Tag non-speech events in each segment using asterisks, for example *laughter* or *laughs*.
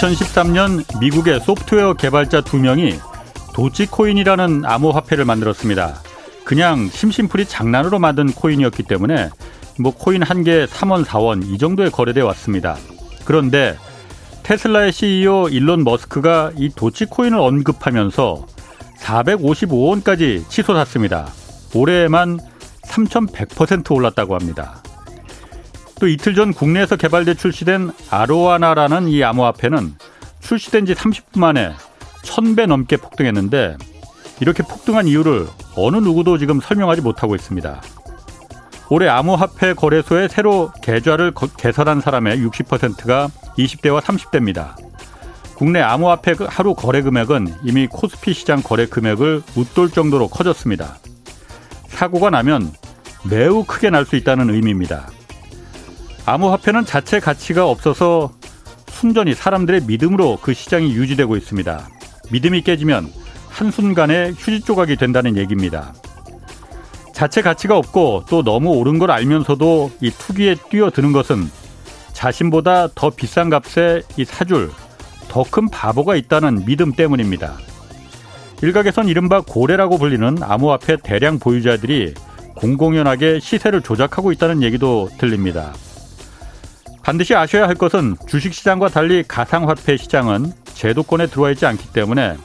2013년 미국의 소프트웨어 개발자 두 명이 도치코인이라는 암호화폐를 만들었습니다. 그냥 심심풀이 장난으로 만든 코인이었기 때문에 뭐 코인 한개 3원, 4원 이 정도에 거래돼 왔습니다. 그런데 테슬라의 CEO 일론 머스크가 이 도치코인을 언급하면서 455원까지 치솟았습니다. 올해에만 3,100% 올랐다고 합니다. 또 이틀 전 국내에서 개발돼 출시된 아로아나라는 이 암호화폐는 출시된 지 30분 만에 1000배 넘게 폭등했는데 이렇게 폭등한 이유를 어느 누구도 지금 설명하지 못하고 있습니다. 올해 암호화폐 거래소에 새로 계좌를 개설한 사람의 60%가 20대와 30대입니다. 국내 암호화폐 그 하루 거래 금액은 이미 코스피 시장 거래 금액을 웃돌 정도로 커졌습니다. 사고가 나면 매우 크게 날 수 있다는 의미입니다. 암호화폐는 자체 가치가 없어서 순전히 사람들의 믿음으로 그 시장이 유지되고 있습니다. 믿음이 깨지면 한순간에 휴지 조각이 된다는 얘기입니다. 자체 가치가 없고 또 너무 오른 걸 알면서도 이 투기에 뛰어드는 것은 자신보다 더 비싼 값에 이 사줄 더 큰 바보가 있다는 믿음 때문입니다. 일각에선 이른바 고래라고 불리는 암호화폐 대량 보유자들이 공공연하게 시세를 조작하고 있다는 얘기도 들립니다. 반드시 아셔야 할 것은 주식시장과 달리 가상화폐 시장은 제도권에 들어와 있지 않기 때문에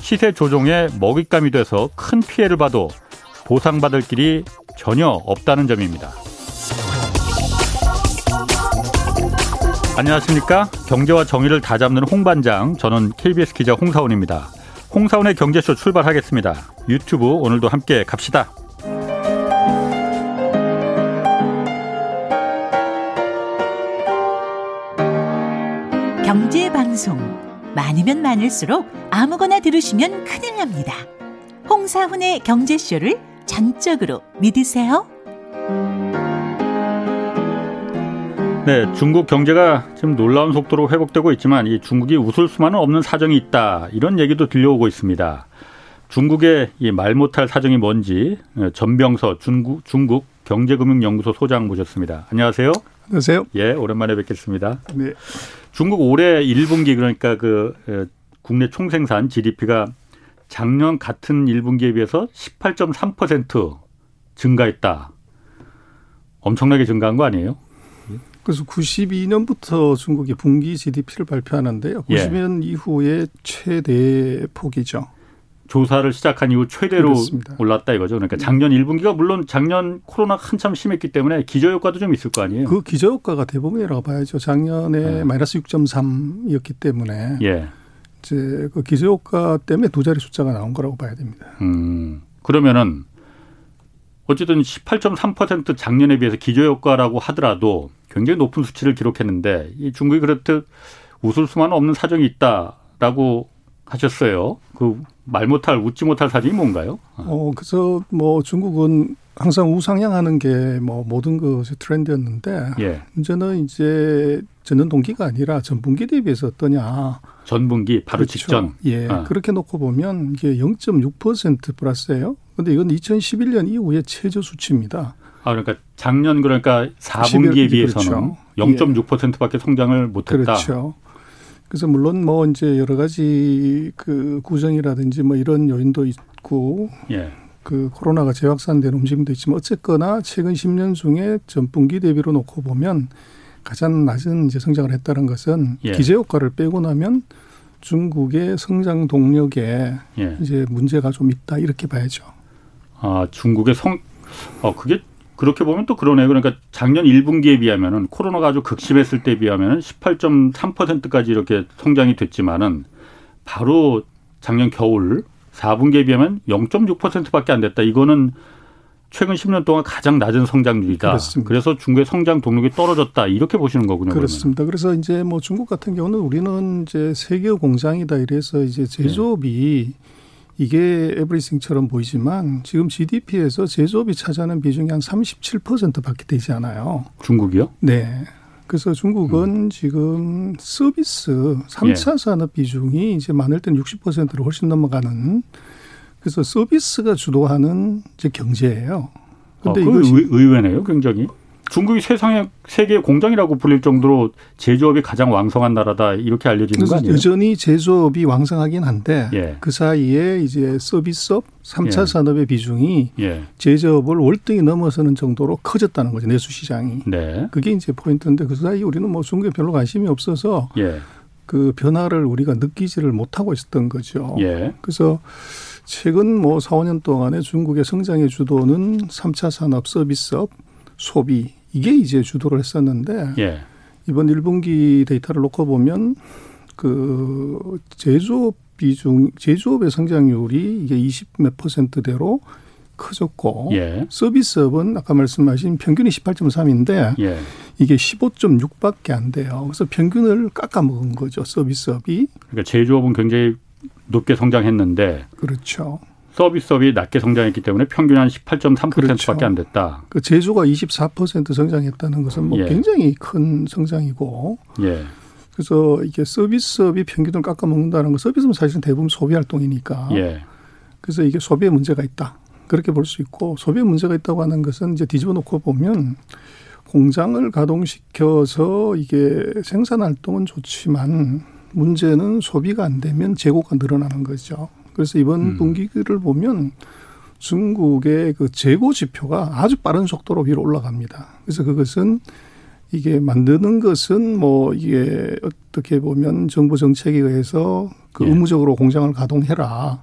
시세 조종에 먹잇감이 돼서 큰 피해를 봐도 보상받을 길이 전혀 없다는 점입니다. 안녕하십니까? 경제와 정의를 다 잡는 홍반장, 저는 KBS 기자 홍사원입니다. 홍사원의 경제쇼 출발하겠습니다. 유튜브 오늘도 함께 갑시다. 방송 많으면 많을수록 아무거나 들으시면 큰일 납니다. 홍사훈의 경제쇼를 전적으로 믿으세요. 네, 중국 경제가 지금 놀라운 속도로 회복되고 있지만 이 중국이 웃을 수만은 없는 사정이 있다 이런 얘기도 들려오고 있습니다. 중국의 이 말 못할 사정이 뭔지 어, 전병서 중국 중국 경제금융연구소 소장 모셨습니다. 안녕하세요. 안녕하세요. 예, 오랜만에 뵙겠습니다. 네. 중국 올해 1분기 그러니까 그 국내 총생산 GDP가 작년 같은 1분기에 비해서 18.3% 증가했다. 엄청나게 증가한 거 아니에요? 그래서 92년부터 중국이 분기 GDP를 발표하는데요. 92년 예. 이후에 최대 폭이죠. 조사를 시작한 이후 최대로 그렇습니다. 올랐다 이거죠. 그러니까 작년 1분기가 물론 작년 코로나 한참 심했기 때문에 기저효과도 좀 있을 거 아니에요. 그 기저효과가 대부분이라고 봐야죠. 작년에 네. 마이너스 6.3이었기 때문에 예. 이제 그 기저효과 때문에 두 자리 숫자가 나온 거라고 봐야 됩니다. 음. 그러면은 어쨌든 18.3% 작년에 비해서 기저효과라고 하더라도 굉장히 높은 수치를 기록했는데 이 중국이 그렇듯 웃을 수만 없는 사정이 있다라고 하셨어요. 그 말 못할 웃지 못할 사정이 뭔가요? 어 그래서 뭐 중국은 항상 우상향하는 게 뭐 모든 것이 트렌드였는데 예. 문제는 이제 전년 동기가 아니라 전분기 대비해서 어떠냐. 전분기 바로 그렇죠. 직전. 예. 아. 그렇게 놓고 보면 이게 0.6% 플러스예요. 근데 이건 2011년 이후의 최저 수치입니다. 아 그러니까 작년 그러니까 4분기에 비해서는 그렇죠. 0.6%밖에 성장을 못했다. 그렇죠. 그래서 물론 뭐 이제 여러 가지 그 구정이라든지 뭐 이런 요인도 있고 예. 그 코로나가 재확산된 움직임도 있지만 어쨌거나 최근 10년 중에 전분기 대비로 놓고 보면 가장 낮은 이제 성장을 했다는 것은 예. 기재 효과를 빼고 나면 중국의 성장 동력에 예. 이제 문제가 좀 있다 이렇게 봐야죠. 아 중국의 성, 어 그게 그렇게 보면 또 그러네요. 그러니까 작년 1분기에 비하면은 코로나가 아주 극심했을 때 비하면은 18.3%까지 이렇게 성장이 됐지만은 바로 작년 겨울 4분기에 비하면 0.6%밖에 안 됐다. 이거는 최근 10년 동안 가장 낮은 성장률이다. 그렇습니다. 그래서 중국의 성장 동력이 떨어졌다. 이렇게 보시는 거군요. 그렇습니다. 그러면. 그래서 이제 뭐 중국 같은 경우는 우리는 이제 세계 공장이다 이래서 이제 제조업이 네. 이게 에브리싱처럼 보이지만 지금 GDP에서 제조업이 차지하는 비중이 한 37%밖에 되지 않아요. 중국이요? 네. 그래서 중국은 음. 지금 서비스 3차 예. 산업 비중이 이제 많을 때는 60%로 훨씬 넘어가는 그래서 서비스가 주도하는 이제 경제예요. 근데 아, 이거 의, 의외네요, 굉장히. 중국이 세상의 세계 공장이라고 불릴 정도로 제조업이 가장 왕성한 나라다 이렇게 알려지는 거 아니에요? 여전히 제조업이 왕성하긴 한데 예. 그 사이에 이제 서비스업, 3차 예. 산업의 비중이 예. 제조업을 월등히 넘어서는 정도로 커졌다는 거죠. 내수 시장이. 네. 그게 이제 포인트인데 그 사이 우리는 뭐 중국에 별로 관심이 없어서 예. 그 변화를 우리가 느끼지를 못하고 있었던 거죠. 예. 그래서 최근 뭐 4, 5년 동안에 중국의 성장의 주도는 3차 산업, 서비스업, 소비 이게 이제 주도를 했었는데 예. 이번 1분기 데이터를 놓고 보면 그 제조업 비중 제조업의 성장률이 이게 20 몇 퍼센트대로 커졌고 예. 서비스업은 아까 말씀하신 평균이 18.3인데 예. 이게 15.6밖에 안 돼요. 그래서 평균을 깎아 먹은 거죠 서비스업이. 그러니까 제조업은 굉장히 높게 성장했는데 그렇죠. 서비스업이 낮게 성장했기 때문에 평균 한 18.3%밖에 그렇죠. 안 됐다. 그 제조가 24% 성장했다는 것은 뭐 예. 굉장히 큰 성장이고. 예. 그래서 이게 서비스업이 평균을 깎아먹는다는 거 서비스는 사실은 대부분 소비 활동이니까. 예. 그래서 이게 소비에 문제가 있다. 그렇게 볼 수 있고 소비에 문제가 있다고 하는 것은 이제 뒤집어 놓고 보면 공장을 가동시켜서 이게 생산 활동은 좋지만 문제는 소비가 안 되면 재고가 늘어나는 거죠. 그래서 이번 음. 분기를 보면 중국의 그 재고 지표가 아주 빠른 속도로 위로 올라갑니다. 그래서 그것은 이게 만드는 것은 뭐 이게 어떻게 보면 정부 정책에 의해서 그 예. 의무적으로 공장을 가동해라.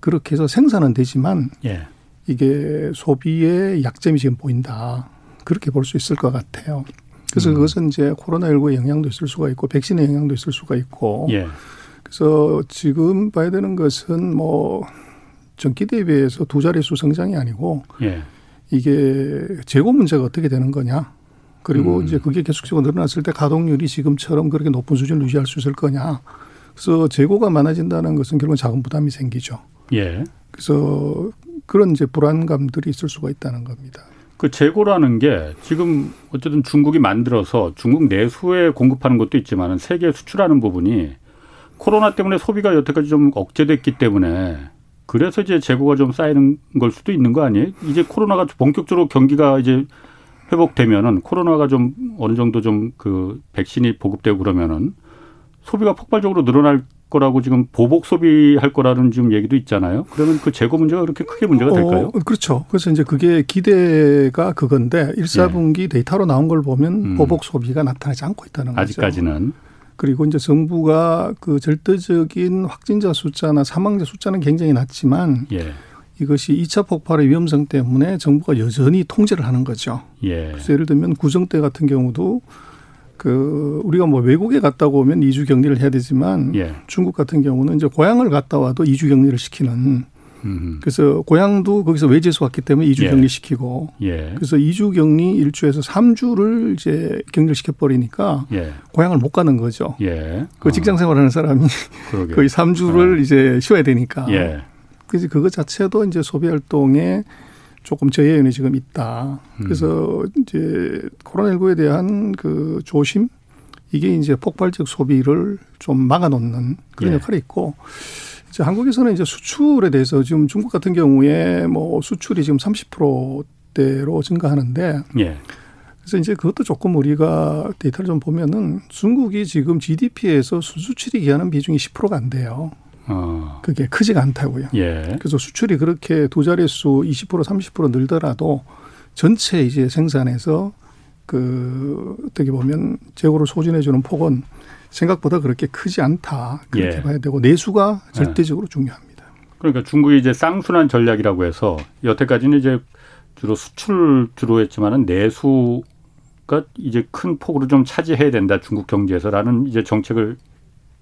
그렇게 해서 생산은 되지만 예. 이게 소비의 약점이 지금 보인다. 그렇게 볼 수 있을 것 같아요. 그래서 음. 그것은 이제 코로나19의 영향도 있을 수가 있고 백신의 영향도 있을 수가 있고 예. 그래서 지금 봐야 되는 것은 뭐 전기 대비해서 두 자릿수 성장이 아니고 예. 이게 재고 문제가 어떻게 되는 거냐. 그리고 음. 이제 그게 계속적으로 늘어났을 때 가동률이 지금처럼 그렇게 높은 수준을 유지할 수 있을 거냐. 그래서 재고가 많아진다는 것은 결국은 자금 부담이 생기죠. 예. 그래서 그런 이제 불안감들이 있을 수가 있다는 겁니다. 그 재고라는 게 지금 어쨌든 중국이 만들어서 중국 내수에 공급하는 것도 있지만 세계에 수출하는 부분이 코로나 때문에 소비가 여태까지 좀 억제됐기 때문에 그래서 이제 재고가 좀 쌓이는 걸 수도 있는 거 아니에요? 이제 코로나가 본격적으로 경기가 이제 회복되면은 코로나가 좀 어느 정도 좀 그 백신이 보급되고 그러면은 소비가 폭발적으로 늘어날 거라고 지금 보복 소비할 거라는 지금 얘기도 있잖아요. 그러면 그 재고 문제가 그렇게 크게 문제가 어, 될까요? 어, 그렇죠. 그래서 이제 그게 기대가 그건데 1, 4분기 예. 데이터로 나온 걸 보면 음. 보복 소비가 나타나지 않고 있다는 거죠. 아직까지는. 그리고 이제 정부가 그 절대적인 확진자 숫자나 사망자 숫자는 굉장히 낮지만 예. 이것이 2차 폭발의 위험성 때문에 정부가 여전히 통제를 하는 거죠. 예. 그래서 예를 들면 구정 때 같은 경우도 그 우리가 뭐 외국에 갔다 오면 2주 격리를 해야 되지만 예. 중국 같은 경우는 이제 고향을 갔다 와도 2주 격리를 시키는 그래서 고향도 거기서 외지에서 왔기 때문에 2주 예. 격리시키고 예. 그래서 2주 격리 1주에서 3주를 이제 격리를 시켜버리니까 예. 고향을 못 가는 거죠. 예. 그 직장 생활하는 사람이 그러게. 거의 3주를 어. 이제 쉬어야 되니까. 예. 그래서 그것 자체도 이제 소비 활동에 조금 저해 요인이 지금 있다. 그래서 음. 이제 코로나19에 대한 그 조심 이게 이제 폭발적 소비를 좀 막아놓는 그런 예. 역할이 있고 한국에서는 이제 수출에 대해서 지금 중국 같은 경우에 뭐 수출이 지금 30%대로 증가하는데 예. 그래서 이제 그것도 조금 우리가 데이터를 좀 보면은 중국이 지금 GDP에서 수출이 기하는 비중이 10%가 안 돼요. 어. 그게 크지가 않다고요. 예. 그래서 수출이 그렇게 두 자릿수 20% 30% 늘더라도 전체 이제 생산에서 그 어떻게 보면 재고를 소진해 주는 폭은 생각보다 그렇게 크지 않다. 그렇게 예. 봐야 되고 내수가 예. 절대적으로 예. 중요합니다. 그러니까 중국이 이제 쌍순환 전략이라고 해서 여태까지는 이제 주로 수출 주로 했지만은 내수가 이제 큰 폭으로 좀 차지해야 된다 중국 경제에서라는 이제 정책을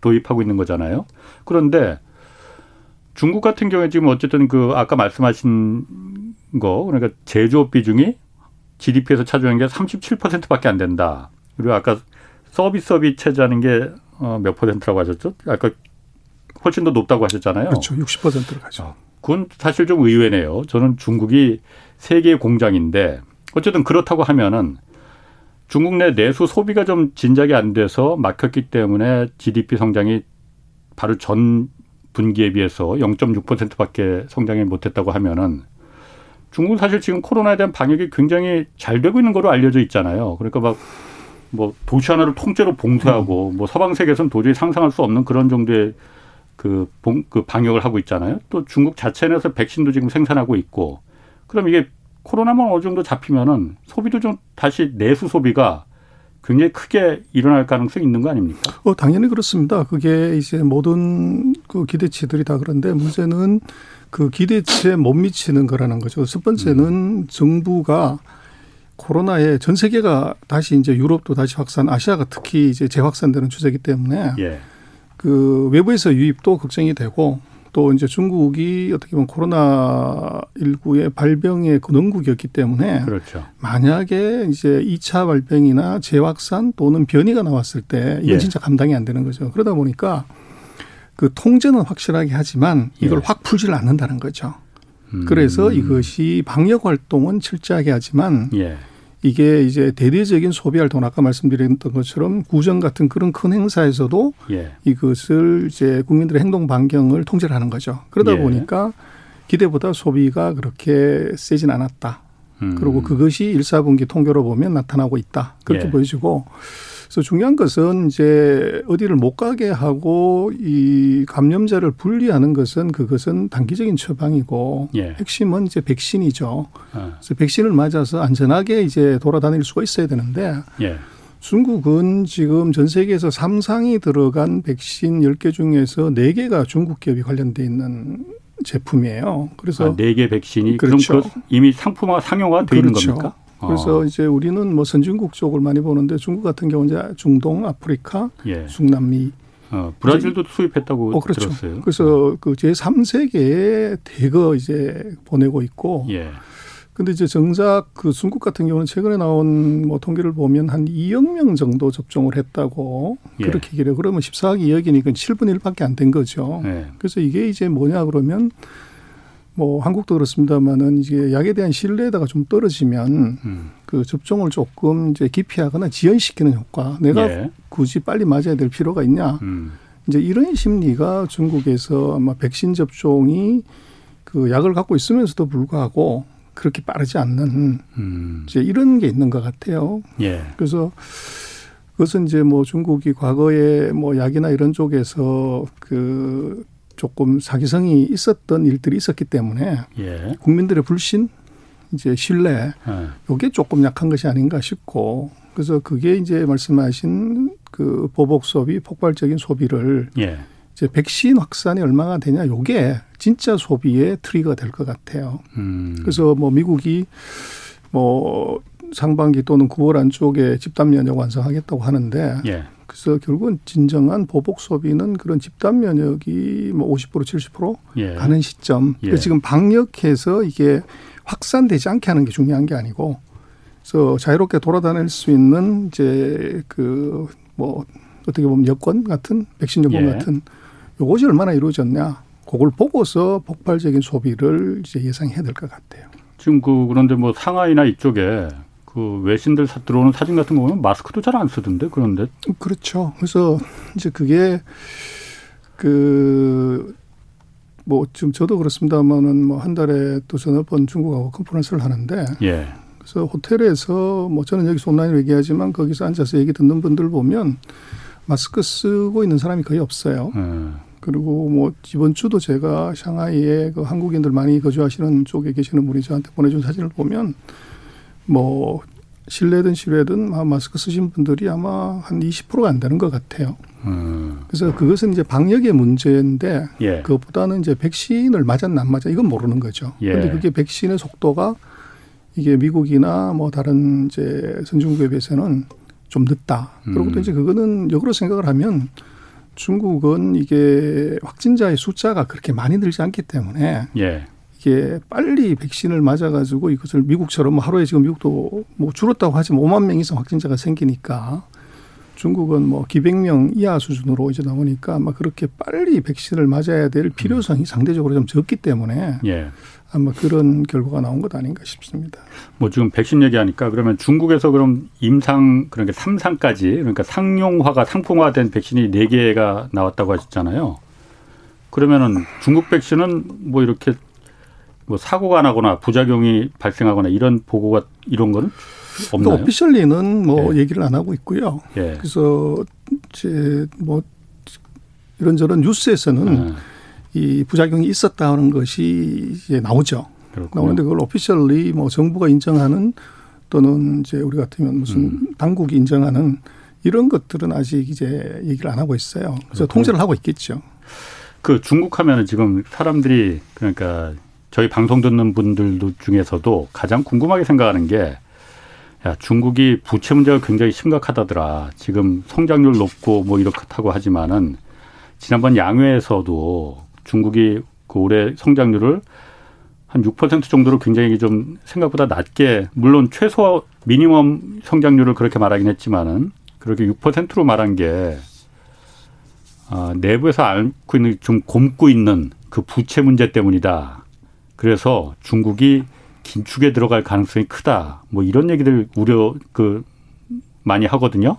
도입하고 있는 거잖아요. 그런데 중국 같은 경우에 지금 어쨌든 그 아까 말씀하신 거 그러니까 제조업 비중이 GDP에서 차지하는 게 37%밖에 안 된다. 그리고 아까 서비스업이 차지하는 게몇 어, 퍼센트라고 하셨죠? 아까 훨씬 더 높다고 하셨잖아요. 그렇죠. 60%를 가죠. 어, 그건 사실 좀 의외네요. 저는 중국이 세계 공장인데 어쨌든 그렇다고 하면은 중국 내 내수 소비가 좀 진작이 안 돼서 막혔기 때문에 GDP 성장이 바로 전 분기에 비해서 0.6%밖에 성장이 못했다고 하면은 중국은 사실 지금 코로나에 대한 방역이 굉장히 잘 되고 있는 거로 알려져 있잖아요. 그러니까 막 뭐 도시 하나를 통째로 봉쇄하고 음. 뭐 서방 세계에서는 도저히 상상할 수 없는 그런 정도의 그, 봉, 그 방역을 하고 있잖아요. 또 중국 자체 내에서 백신도 지금 생산하고 있고 그럼 이게 코로나만 어느 정도 잡히면은 소비도 좀 다시 내수 소비가 굉장히 크게 일어날 가능성이 있는 거 아닙니까? 어, 당연히 그렇습니다. 그게 이제 모든 그 기대치들이 다 그런데 문제는 그 기대치에 못 미치는 거라는 거죠. 첫 번째는 음. 정부가 코로나에 전 세계가 다시 이제 유럽도 다시 확산, 아시아가 특히 이제 재확산되는 추세이기 때문에 예. 그 외부에서 유입도 걱정이 되고 또 이제 중국이 어떻게 보면 코로나 19의 발병의 근원국이었기 때문에 그렇죠. 만약에 이제 2차 발병이나 재확산 또는 변이가 나왔을 때 이건 예. 진짜 감당이 안 되는 거죠. 그러다 보니까 그 통제는 확실하게 하지만 이걸 예. 확 풀지를 않는다는 거죠. 음. 그래서 이것이 방역 활동은 철저하게 하지만 예. 이게 이제 대대적인 소비 활동 아까 말씀드렸던 것처럼 구정 같은 그런 큰 행사에서도 예. 이것을 이제 국민들의 행동 반경을 통제를 하는 거죠. 그러다 예. 보니까 기대보다 소비가 그렇게 세진 않았다. 음. 그리고 그것이 일사분기 통계로 보면 나타나고 있다. 그렇게 예. 보여지고 그래서 중요한 것은 이제 어디를 못 가게 하고 이 감염자를 분리하는 것은 그것은 단기적인 처방이고 예. 핵심은 이제 백신이죠. 아. 그래서 백신을 맞아서 안전하게 이제 돌아다닐 수가 있어야 되는데 예. 중국은 지금 전 세계에서 삼상이 들어간 백신 10개 중에서 4개가 중국 기업이 관련돼 있는 제품이에요. 그래서 아, 4개 백신이 그렇죠. 그럼 그 이미 상품화 상용화 돼 그렇죠. 있는 겁니까? 그래서 어. 이제 우리는 뭐 선진국 쪽을 많이 보는데 중국 같은 경우는 이제 중동, 아프리카, 예. 중남미 어, 브라질도 수입했다고 어, 그렇죠. 들었어요. 그래서 그 제3세계에 대거 이제 보내고 있고. 예. 근데 이제 정작 그 중국 같은 경우는 최근에 나온 뭐 통계를 보면 한 2억 명 정도 접종을 했다고 예. 그렇게 얘기를 해요. 그러면 14억 2억이니까 7분의 1밖에 안 된 거죠. 예. 그래서 이게 이제 뭐냐 그러면 뭐 한국도 그렇습니다만은 이제 약에 대한 신뢰도가 좀 떨어지면 음. 그 접종을 조금 이제 기피하거나 지연시키는 효과. 내가 예. 굳이 빨리 맞아야 될 필요가 있냐. 음. 이제 이런 심리가 중국에서 아마 백신 접종이 그 약을 갖고 있으면서도 불구하고 그렇게 빠르지 않는 음. 이제 이런 게 있는 것 같아요. 예. 그래서 그것은 이제 뭐 중국이 과거에 뭐 약이나 이런 쪽에서 그 조금 사기성이 있었던 일들이 있었기 때문에 예. 국민들의 불신, 이제 신뢰, 예. 요게 조금 약한 것이 아닌가 싶고 그래서 그게 이제 말씀하신 그 보복 소비, 폭발적인 소비를 예. 이제 백신 확산이 얼마나 되냐 요게 진짜 소비의 트리거가 될것 같아요. 음. 그래서 뭐 미국이 뭐 상반기 또는 9월 안쪽에 집단 면역 완성하겠다고 하는데 예. 그래서 결국은 진정한 보복 소비는 그런 집단 면역이 뭐 50% 70% 예. 가는 시점. 예. 지금 방역해서 이게 확산되지 않게 하는 게 중요한 게 아니고 그래서 자유롭게 돌아다닐 수 있는 이제 그 뭐 어떻게 보면 여권 같은 백신 여권 예. 같은 요것이 얼마나 이루어졌냐. 그걸 보고서 폭발적인 소비를 이제 예상해야 될 것 같아요. 지금 그 그런데 뭐 상하이나 이쪽에 그 외신들 들어오는 사진 같은 거 보면 마스크도 잘 안 쓰던데 그런데 그렇죠. 그래서 이제 그게 그 뭐 지금 저도 그렇습니다만은 뭐 한 달에 또 서너 번 중국하고 컨퍼런스를 하는데 예. 그래서 호텔에서 뭐 저는 여기서 온라인으로 얘기하지만 거기서 앉아서 얘기 듣는 분들 보면 마스크 쓰고 있는 사람이 거의 없어요. 예. 그리고 뭐 이번 주도 제가 샹하이에 그 한국인들 많이 거주하시는 쪽에 계시는 분이 저한테 보내준 사진을 보면 뭐 실내든 실외든 마스크 쓰신 분들이 아마 한 20%가 안 되는 것 같아요. 음. 그래서 그것은 이제 방역의 문제인데 예. 그것보다는 이제 백신을 맞았나 안 맞아 이건 모르는 거죠. 예. 그런데 그게 백신의 속도가 이게 미국이나 뭐 다른 이제 선진국에 비해서는 좀 늦다. 그리고 또 음. 이제 그거는 역으로 생각을 하면 중국은 이게 확진자의 숫자가 그렇게 많이 늘지 않기 때문에 예. 이게 빨리 백신을 맞아가지고 이것을 미국처럼 하루에 지금 미국도 뭐 줄었다고 하지만 5만 명 이상 확진자가 생기니까 중국은 뭐 기백 명 이하 수준으로 이제 나오니까 아마 그렇게 빨리 백신을 맞아야 될 필요성이 상대적으로 좀 적기 때문에 예. 아마 그런 결과가 나온 것 아닌가 싶습니다. 뭐 지금 백신 얘기하니까 그러면 중국에서 그럼 임상 그러니까 삼상까지 그러니까 상용화가 상품화된 백신이 네 개가 나왔다고 하셨잖아요. 그러면은 중국 백신은 뭐 이렇게 뭐 사고가 나거나 부작용이 발생하거나 이런 보고가 이런 거는 없나요? 그러니까 오피셜리는 뭐 예. 얘기를 안 하고 있고요. 예. 그래서 이제 뭐 이런저런 뉴스에서는 예. 이 부작용이 있었다는 것이 이제 나오죠. 그렇군요. 나오는데 그걸 오피셜리 뭐 정부가 인정하는 또는 이제 우리 같으면 무슨 음. 당국이 인정하는 이런 것들은 아직 이제 얘기를 안 하고 있어요. 그래서 그렇군요. 통제를 하고 있겠죠. 그 중국 하면은 지금 사람들이 그러니까 저희 방송 듣는 분들도 중에서도 가장 궁금하게 생각하는 게 야, 중국이 부채 문제가 굉장히 심각하다더라. 지금 성장률 높고 뭐 이렇다고 하지만은 지난번 양회에서도 중국이 그 올해 성장률을 한 6% 정도로 굉장히 좀 생각보다 낮게 물론 최소 미니멈 성장률을 그렇게 말하긴 했지만은 그렇게 6%로 말한 게 아, 내부에서 앓고 있는 좀 곪고 있는 그 부채 문제 때문이다. 그래서 중국이 긴축에 들어갈 가능성이 크다. 뭐 이런 얘기들 우려 그 많이 하거든요.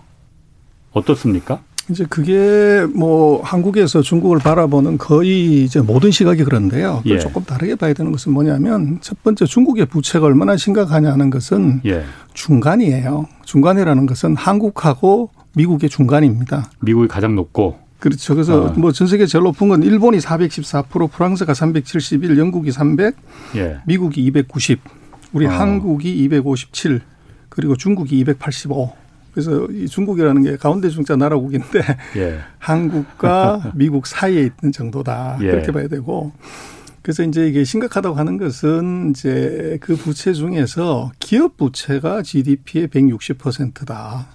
어떻습니까? 이제 그게 뭐 한국에서 중국을 바라보는 거의 이제 모든 시각이 그런데요. 예. 조금 다르게 봐야 되는 것은 뭐냐면 첫 번째 중국의 부채가 얼마나 심각하냐는 것은 예. 중간이에요. 중간이라는 것은 한국하고 미국의 중간입니다. 미국이 가장 높고 그렇죠. 그래서 어. 뭐전 세계 제일 높은 건 일본이 414%, 프랑스가 371, 영국이 300, 예. 미국이 290, 우리 어. 한국이 257, 그리고 중국이 285. 그래서 이 중국이라는 게 가운데 중자 나라국인데 예. *laughs* 한국과 *laughs* 미국 사이에 있는 정도다. 예. 그렇게 봐야 되고 그래서 이제 이게 심각하다고 하는 것은 이제 그 부채 중에서 기업 부채가 GDP의 160%다.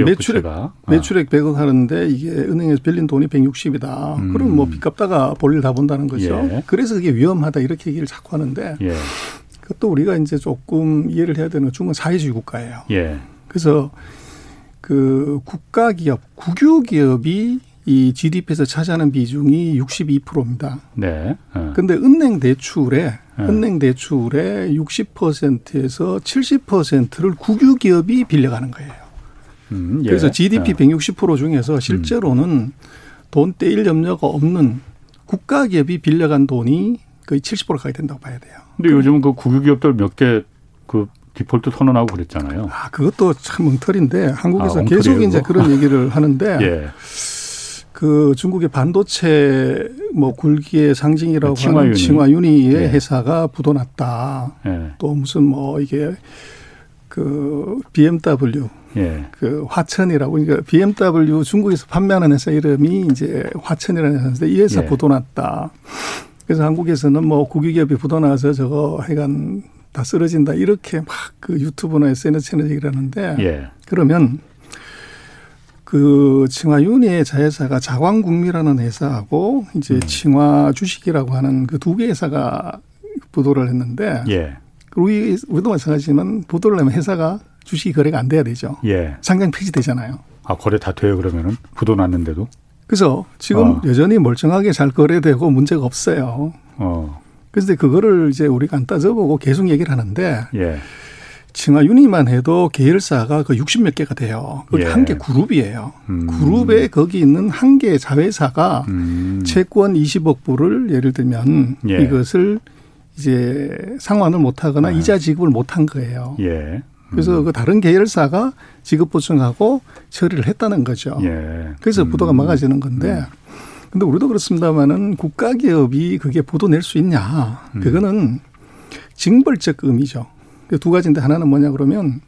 매출액 부채가. 아. 매출액 100억 하는데 이게 은행에서 빌린 돈이 160이다. 음. 그럼 뭐 빚 갚다가 볼일 다 본다는 거죠. 예. 그래서 그게 위험하다 이렇게 얘기를 자꾸 하는데 예. 그것도 우리가 이제 조금 이해를 해야 되는 중은 사회주의 국가예요. 예. 그래서 그 국가 기업, 국유 기업이 이 GDP에서 차지하는 비중이 62%입니다. 네. 어. 근데 은행 대출에 어. 은행 대출의 60%에서 70%를 국유 기업이 빌려가는 거예요. 음, 예. 그래서 GDP 예. 160% 중에서 실제로는 음. 돈 떼일 염려가 없는 국가 기업이 빌려간 돈이 거의 70% 가게 된다고 봐야 돼요. 근데 요즘 그 국유 기업들 몇 개 그 디폴트 선언하고 그랬잖아요. 아, 그것도 참 엉터리인데 한국에서 아, 계속 이제 그런 얘기를 *laughs* 하는데 예. 그 중국의 반도체 뭐 굴기의 상징이라고 칭화윤이. 하는 칭화윤이의 예. 회사가 부도났다. 예. 또 무슨 뭐 이게 그 BMW 예. 그 화천이라고 그러니까 BMW 중국에서 판매하는 회사 이름이 이제 화천이라는 회사인데 이 회사 예. 부도났다. 그래서 한국에서는 뭐 국유기업이 부도나서 저거 하여간 다 쓰러진다 이렇게 막 그 유튜브나 SNS에는 얘기를 하는데 예. 그러면 그 칭화윤의 자회사가 자광국미라는 회사하고 이제 음. 칭화 주식이라고 하는 그 두 개 회사가 부도를 했는데 예. 우리 우리도 마찬가지지만 부도를 내면 회사가 주식이 거래가 안 돼야 되죠. 예. 상장 폐지되잖아요. 아 거래 다 돼요 그러면은 부도 났는데도? 그래서 지금 어. 여전히 멀쩡하게 잘 거래되고 문제가 없어요. 어. 그런데 그거를 이제 우리가 안 따져보고 계속 얘기를 하는데 예. 칭화윤이만 해도 계열사가 그 60 몇 개가 돼요. 그게 예. 한개 그룹이에요. 음. 그룹에 거기 있는 한 개의 자회사가 음. 채권 20억 불을 예를 들면 예. 이것을 이제 상환을 못하거나 아. 이자 지급을 못한 거예요. 예. 그래서 음. 그 다른 계열사가 지급 보충하고 처리를 했다는 거죠. 예. 그래서 부도가 음. 막아지는 건데 음. 근데 우리도 그렇습니다만은 국가 기업이 그게 부도 낼 수 있냐? 음. 그거는 징벌적 의미죠. 그두 가지인데 하나는 뭐냐 그러면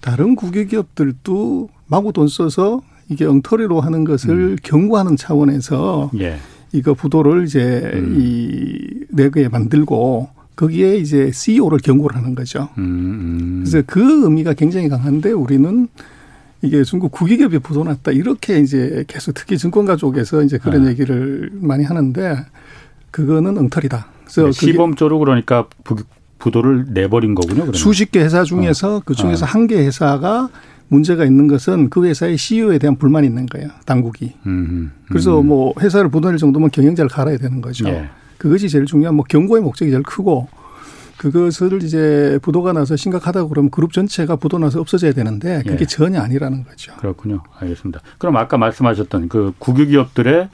다른 국유 기업들도 마구 돈 써서 이게 엉터리로 하는 것을 음. 경고하는 차원에서 예. 이거 부도를 이제 음. 이 내부에 만들고 거기에 이제 CEO를 경고를 하는 거죠. 음, 음. 그래서 그 의미가 굉장히 강한데 우리는 이게 중국 국유기업이 부도났다 이렇게 이제 계속 특히 증권가 쪽에서 이제 그런 네. 얘기를 많이 하는데 그거는 엉터리다. 그래서 네, 시범적으로 그러니까 부도를 내버린 거군요. 그러면. 수십 개 회사 중에서 어. 그 중에서 어. 한개 회사가 문제가 있는 것은 그 회사의 CEO에 대한 불만이 있는 거예요. 당국이. 음, 그래서 뭐 회사를 부도낼 정도면 경영자를 갈아야 되는 거죠. 예. 그것이 제일 중요한 뭐 경고의 목적이 제일 크고 그것을 이제 부도가 나서 심각하다고 그러면 그룹 전체가 부도 나서 없어져야 되는데 그게 예. 전혀 아니라는 거죠. 그렇군요. 알겠습니다. 그럼 아까 말씀하셨던 그 국유기업들의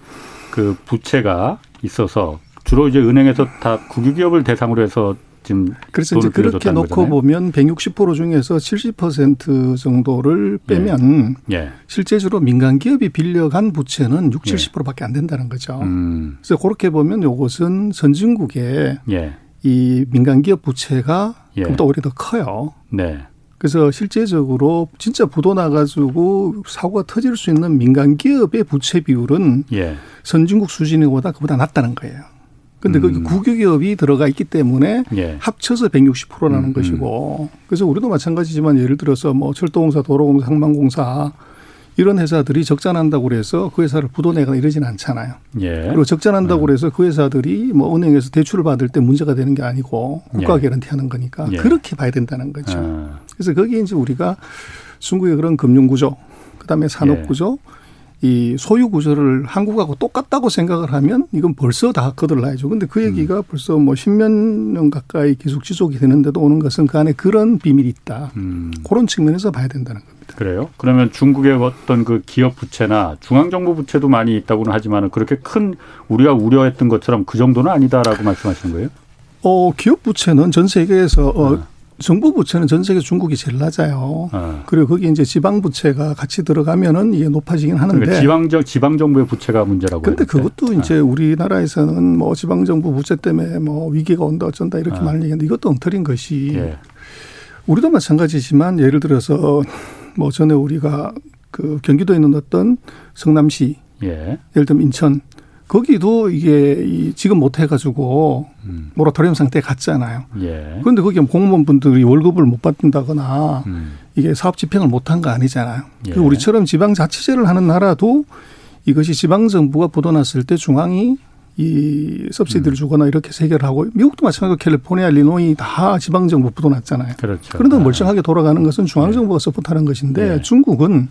그 부채가 있어서 주로 이제 은행에서 다 국유기업을 대상으로 해서 지금 그래서 이제 그렇게 놓고 거잖아요. 보면 160% 중에서 70% 정도를 빼면 예. 예. 실제적으로 민간 기업이 빌려간 부채는 6, 70%밖에 안 된다는 거죠. 음. 그래서 그렇게 보면 이것은 선진국의 예. 이 민간 기업 부채가 예. 그보다 오히려 더 커요. 네. 그래서 실제적으로 진짜 부도 나가지고 사고가 터질 수 있는 민간 기업의 부채 비율은 예. 선진국 수준보다 그보다 낮다는 거예요. 근데 그 음. 거기 국유기업이 들어가 있기 때문에 예. 합쳐서 160%라는 음, 것이고 음. 그래서 우리도 마찬가지지만 예를 들어서 뭐 철도공사, 도로공사, 항만공사 이런 회사들이 적자난다고 그래서 그 회사를 부도내거나 이러지는 않잖아요. 예. 그리고 적자난다고 음. 그래서 그 회사들이 뭐 은행에서 대출을 받을 때 문제가 되는 게 아니고 국가 예. 개런티하는 거니까 예. 그렇게 봐야 된다는 거죠. 아. 그래서 거기에 이제 우리가 중국의 그런 금융 구조, 그다음에 산업 예. 구조 이 소유 구조를 한국하고 똑같다고 생각을 하면 이건 벌써 다 거들나야죠. 근데 그 얘기가 음. 벌써 뭐 십몇 년 가까이 계속 지속이 되는데도 오는 것은 그 안에 그런 비밀이 있다. 음. 그런 측면에서 봐야 된다는 겁니다. 그래요? 그러면 중국의 어떤 그 기업 부채나 중앙정부 부채도 많이 있다고는 하지만 그렇게 큰 우리가 우려했던 것처럼 그 정도는 아니다라고 말씀하시는 거예요? 어, 기업 부채는 전 세계에서 어, 아. 정부 부채는 전 세계 중국이 제일 낮아요. 아. 그리고 거기 이제 지방 부채가 같이 들어가면은 이게 높아지긴 하는데 그러니까 지방 지방 정부의 부채가 문제라고. 근데 그것도 이제 아. 우리나라에서는 뭐 지방 정부 부채 때문에 뭐 위기가 온다 어쩐다 이렇게 아. 말을 얘기하는데 이것도 엉터리인 것이 예. 우리도 마찬가지지만 예를 들어서 뭐 전에 우리가 그 경기도에 있는 어떤 성남시 예. 예를 들면 인천 거기도 이게 지금 못 해가지고 음. 모라토리엄 상태에 갔잖아요. 예. 그런데 거기 공무원분들이 월급을 못 받는다거나 음. 이게 사업 집행을 못한 거 아니잖아요. 예. 우리처럼 지방자치제를 하는 나라도 이것이 지방정부가 부도났을 때 중앙이 이 서브시디를 음. 주거나 이렇게 해결 하고 미국도 마찬가지로 캘리포니아, 리노이 다 지방정부 부도났잖아요. 그렇죠. 그런데 아. 멀쩡하게 돌아가는 것은 중앙정부가 예. 서포트하는 것인데 예. 중국은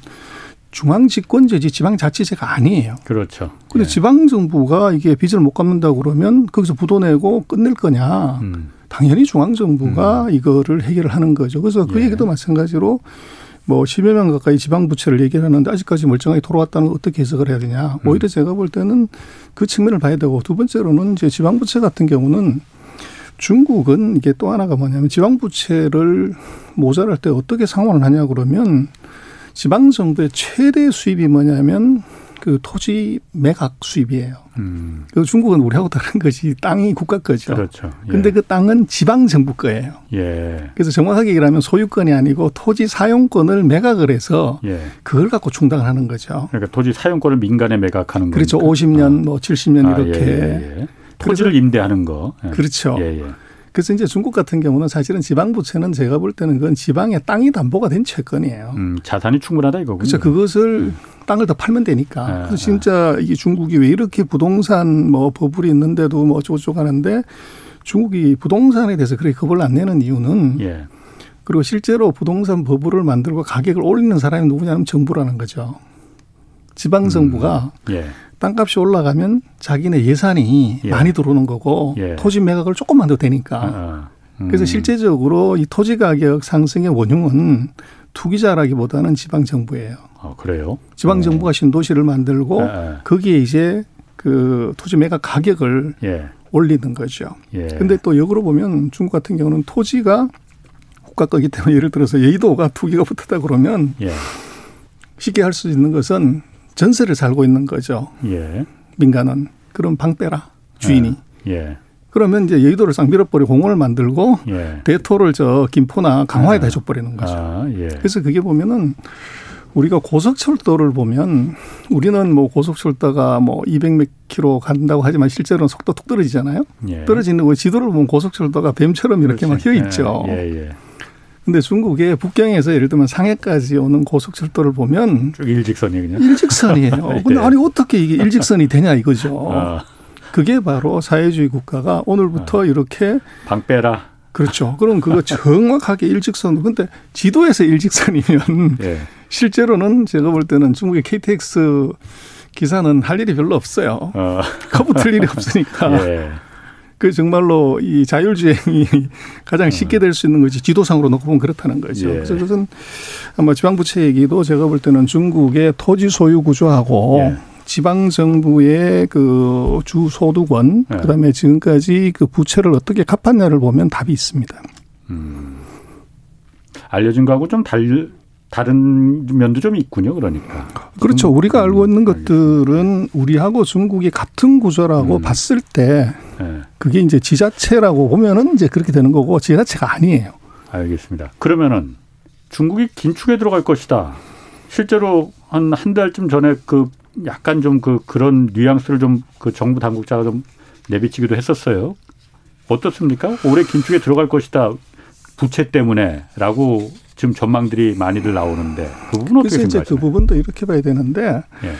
중앙 집권제지 지방자치제가 아니에요. 그렇죠. 근데 예. 지방 정부가 이게 빚을 못 갚는다 그러면 거기서 부도 내고 끝낼 거냐. 음. 당연히 중앙 정부가 음. 이거를 해결을 하는 거죠. 그래서 그 예. 얘기도 마찬가지로 뭐 10여 명 가까이 지방 부채를 얘기하는데 아직까지 멀쩡하게 돌아왔다는 걸 어떻게 해석을 해야 되냐. 음. 오히려 제가 볼 때는 그 측면을 봐야 되고 두 번째로는 이제 지방 부채 같은 경우는 중국은 이게 또 하나가 뭐냐면 지방 부채를 모자랄 때 어떻게 상환을 하냐 그러면 지방 정부의 최대 수입이 뭐냐면 그 토지 매각 수입이에요. 음. 그 중국은 우리하고 다른 것이 땅이 국가 거죠. 그렇죠. 예. 근데 그 땅은 지방 정부 거예요. 예. 그래서 정확하게 얘기하면 소유권이 아니고 토지 사용권을 매각을 해서 예. 그걸 갖고 충당을 하는 거죠. 그러니까 토지 사용권을 민간에 매각하는 거죠. 그렇죠. 거니까. 50년 어. 뭐 70년 아, 이렇게 예, 예, 토지를 임대하는 거. 그렇죠. 그래서 이제 중국 같은 경우는 사실은 지방 부채는 제가 볼 때는 그건 지방의 땅이 담보가 된 채권이에요. 음, 자산이 충분하다 이거군요. 그렇죠. 그것을 음. 땅을 더 팔면 되니까. 아, 그래서 진짜 이 중국이 왜 이렇게 부동산 뭐 버블이 있는데도 뭐 어쩌고저쩌고 하는데 중국이 부동산에 대해서 그렇게 겁을 안 내는 이유는 예. 그리고 실제로 부동산 버블을 만들고 가격을 올리는 사람이 누구냐면 정부라는 거죠. 지방 정부가 음, 예. 땅값이 올라가면 자기네 예산이 예. 많이 들어오는 거고 예. 토지 매각을 조금만 더 되니까. 아, 아. 음. 그래서 실제적으로 이 토지 가격 상승의 원흉은 투기자라기보다는 지방 정부예요. 아, 그래요? 지방 정부가 어. 신도시를 만들고 아, 아. 거기에 이제 그 토지 매각 가격을 예. 올리는 거죠. 예. 근데 또 역으로 보면 중국 같은 경우는 토지가 국가 거기 때문에 예를 들어서 여의도가 투기가 붙었다 그러면 예. 쉽게 할 수 있는 것은 전세를 살고 있는 거죠. 예. 민간은. 그럼 방 빼라. 주인이. 예. 예. 그러면 이제 여의도를 싹 밀어버리고 공원을 만들고 예. 대토를 저 김포나 강화에다 아. 해줘버리는 거죠. 아, 예. 그래서 그게 보면은 우리가 고속철도를 보면 우리는 뭐 고속철도가 뭐 200몇 킬로 간다고 하지만 실제로는 속도 툭 떨어지잖아요. 예. 떨어지는 거 지도를 보면 고속철도가 뱀처럼 이렇게 그렇지. 막 휘어 있죠. 예, 예. 근데 중국의 북경에서 예를 들면 상해까지 오는 고속철도를 보면 쭉 일직선이 그냥 일직선이에요. 네. *laughs* 근데 아니 어떻게 이게 일직선이 되냐 이거죠. 아. 그게 바로 사회주의 국가가 오늘부터 아. 이렇게 방 빼라. 그렇죠. 그럼 그거 *laughs* 정확하게 일직선. 근데 지도에서 일직선이면 예. 실제로는 제가 볼 때는 중국의 KTX 기사는 할 일이 별로 없어요. 어. *laughs* 커브 틀 일이 없으니까. 예. 그 정말로 이 자율주행이 *laughs* 가장 쉽게 될 수 있는 거지 지도상으로 놓고 보면 그렇다는 거죠. 예. 그래서 그것은 아마 지방부채 얘기도 제가 볼 때는 중국의 토지 소유 구조하고 예. 지방 정부의 그 주 소득원 네. 그다음에 지금까지 그 부채를 어떻게 갚았냐를 보면 답이 있습니다. 음. 알려진 거하고 좀 달, 다른 면도 좀 있군요. 그러니까. 그렇죠. 우리가 알고 있는 것들은 우리하고 중국이 같은 구조라고 음. 봤을 때 네. 그게 이제 지자체라고 보면은 이제 그렇게 되는 거고 지자체가 아니에요. 알겠습니다. 그러면은 중국이 긴축에 들어갈 것이다. 실제로 한 한 달쯤 전에 그 약간 좀 그 그런 뉘앙스를 좀 그 정부 당국자가 좀 내비치기도 했었어요. 어떻습니까? 올해 긴축에 들어갈 것이다. 부채 때문에라고 지금 전망들이 많이들 나오는데 그 부분 어떻게 생각하세요? 그 부분도 이렇게 봐야 되는데 예.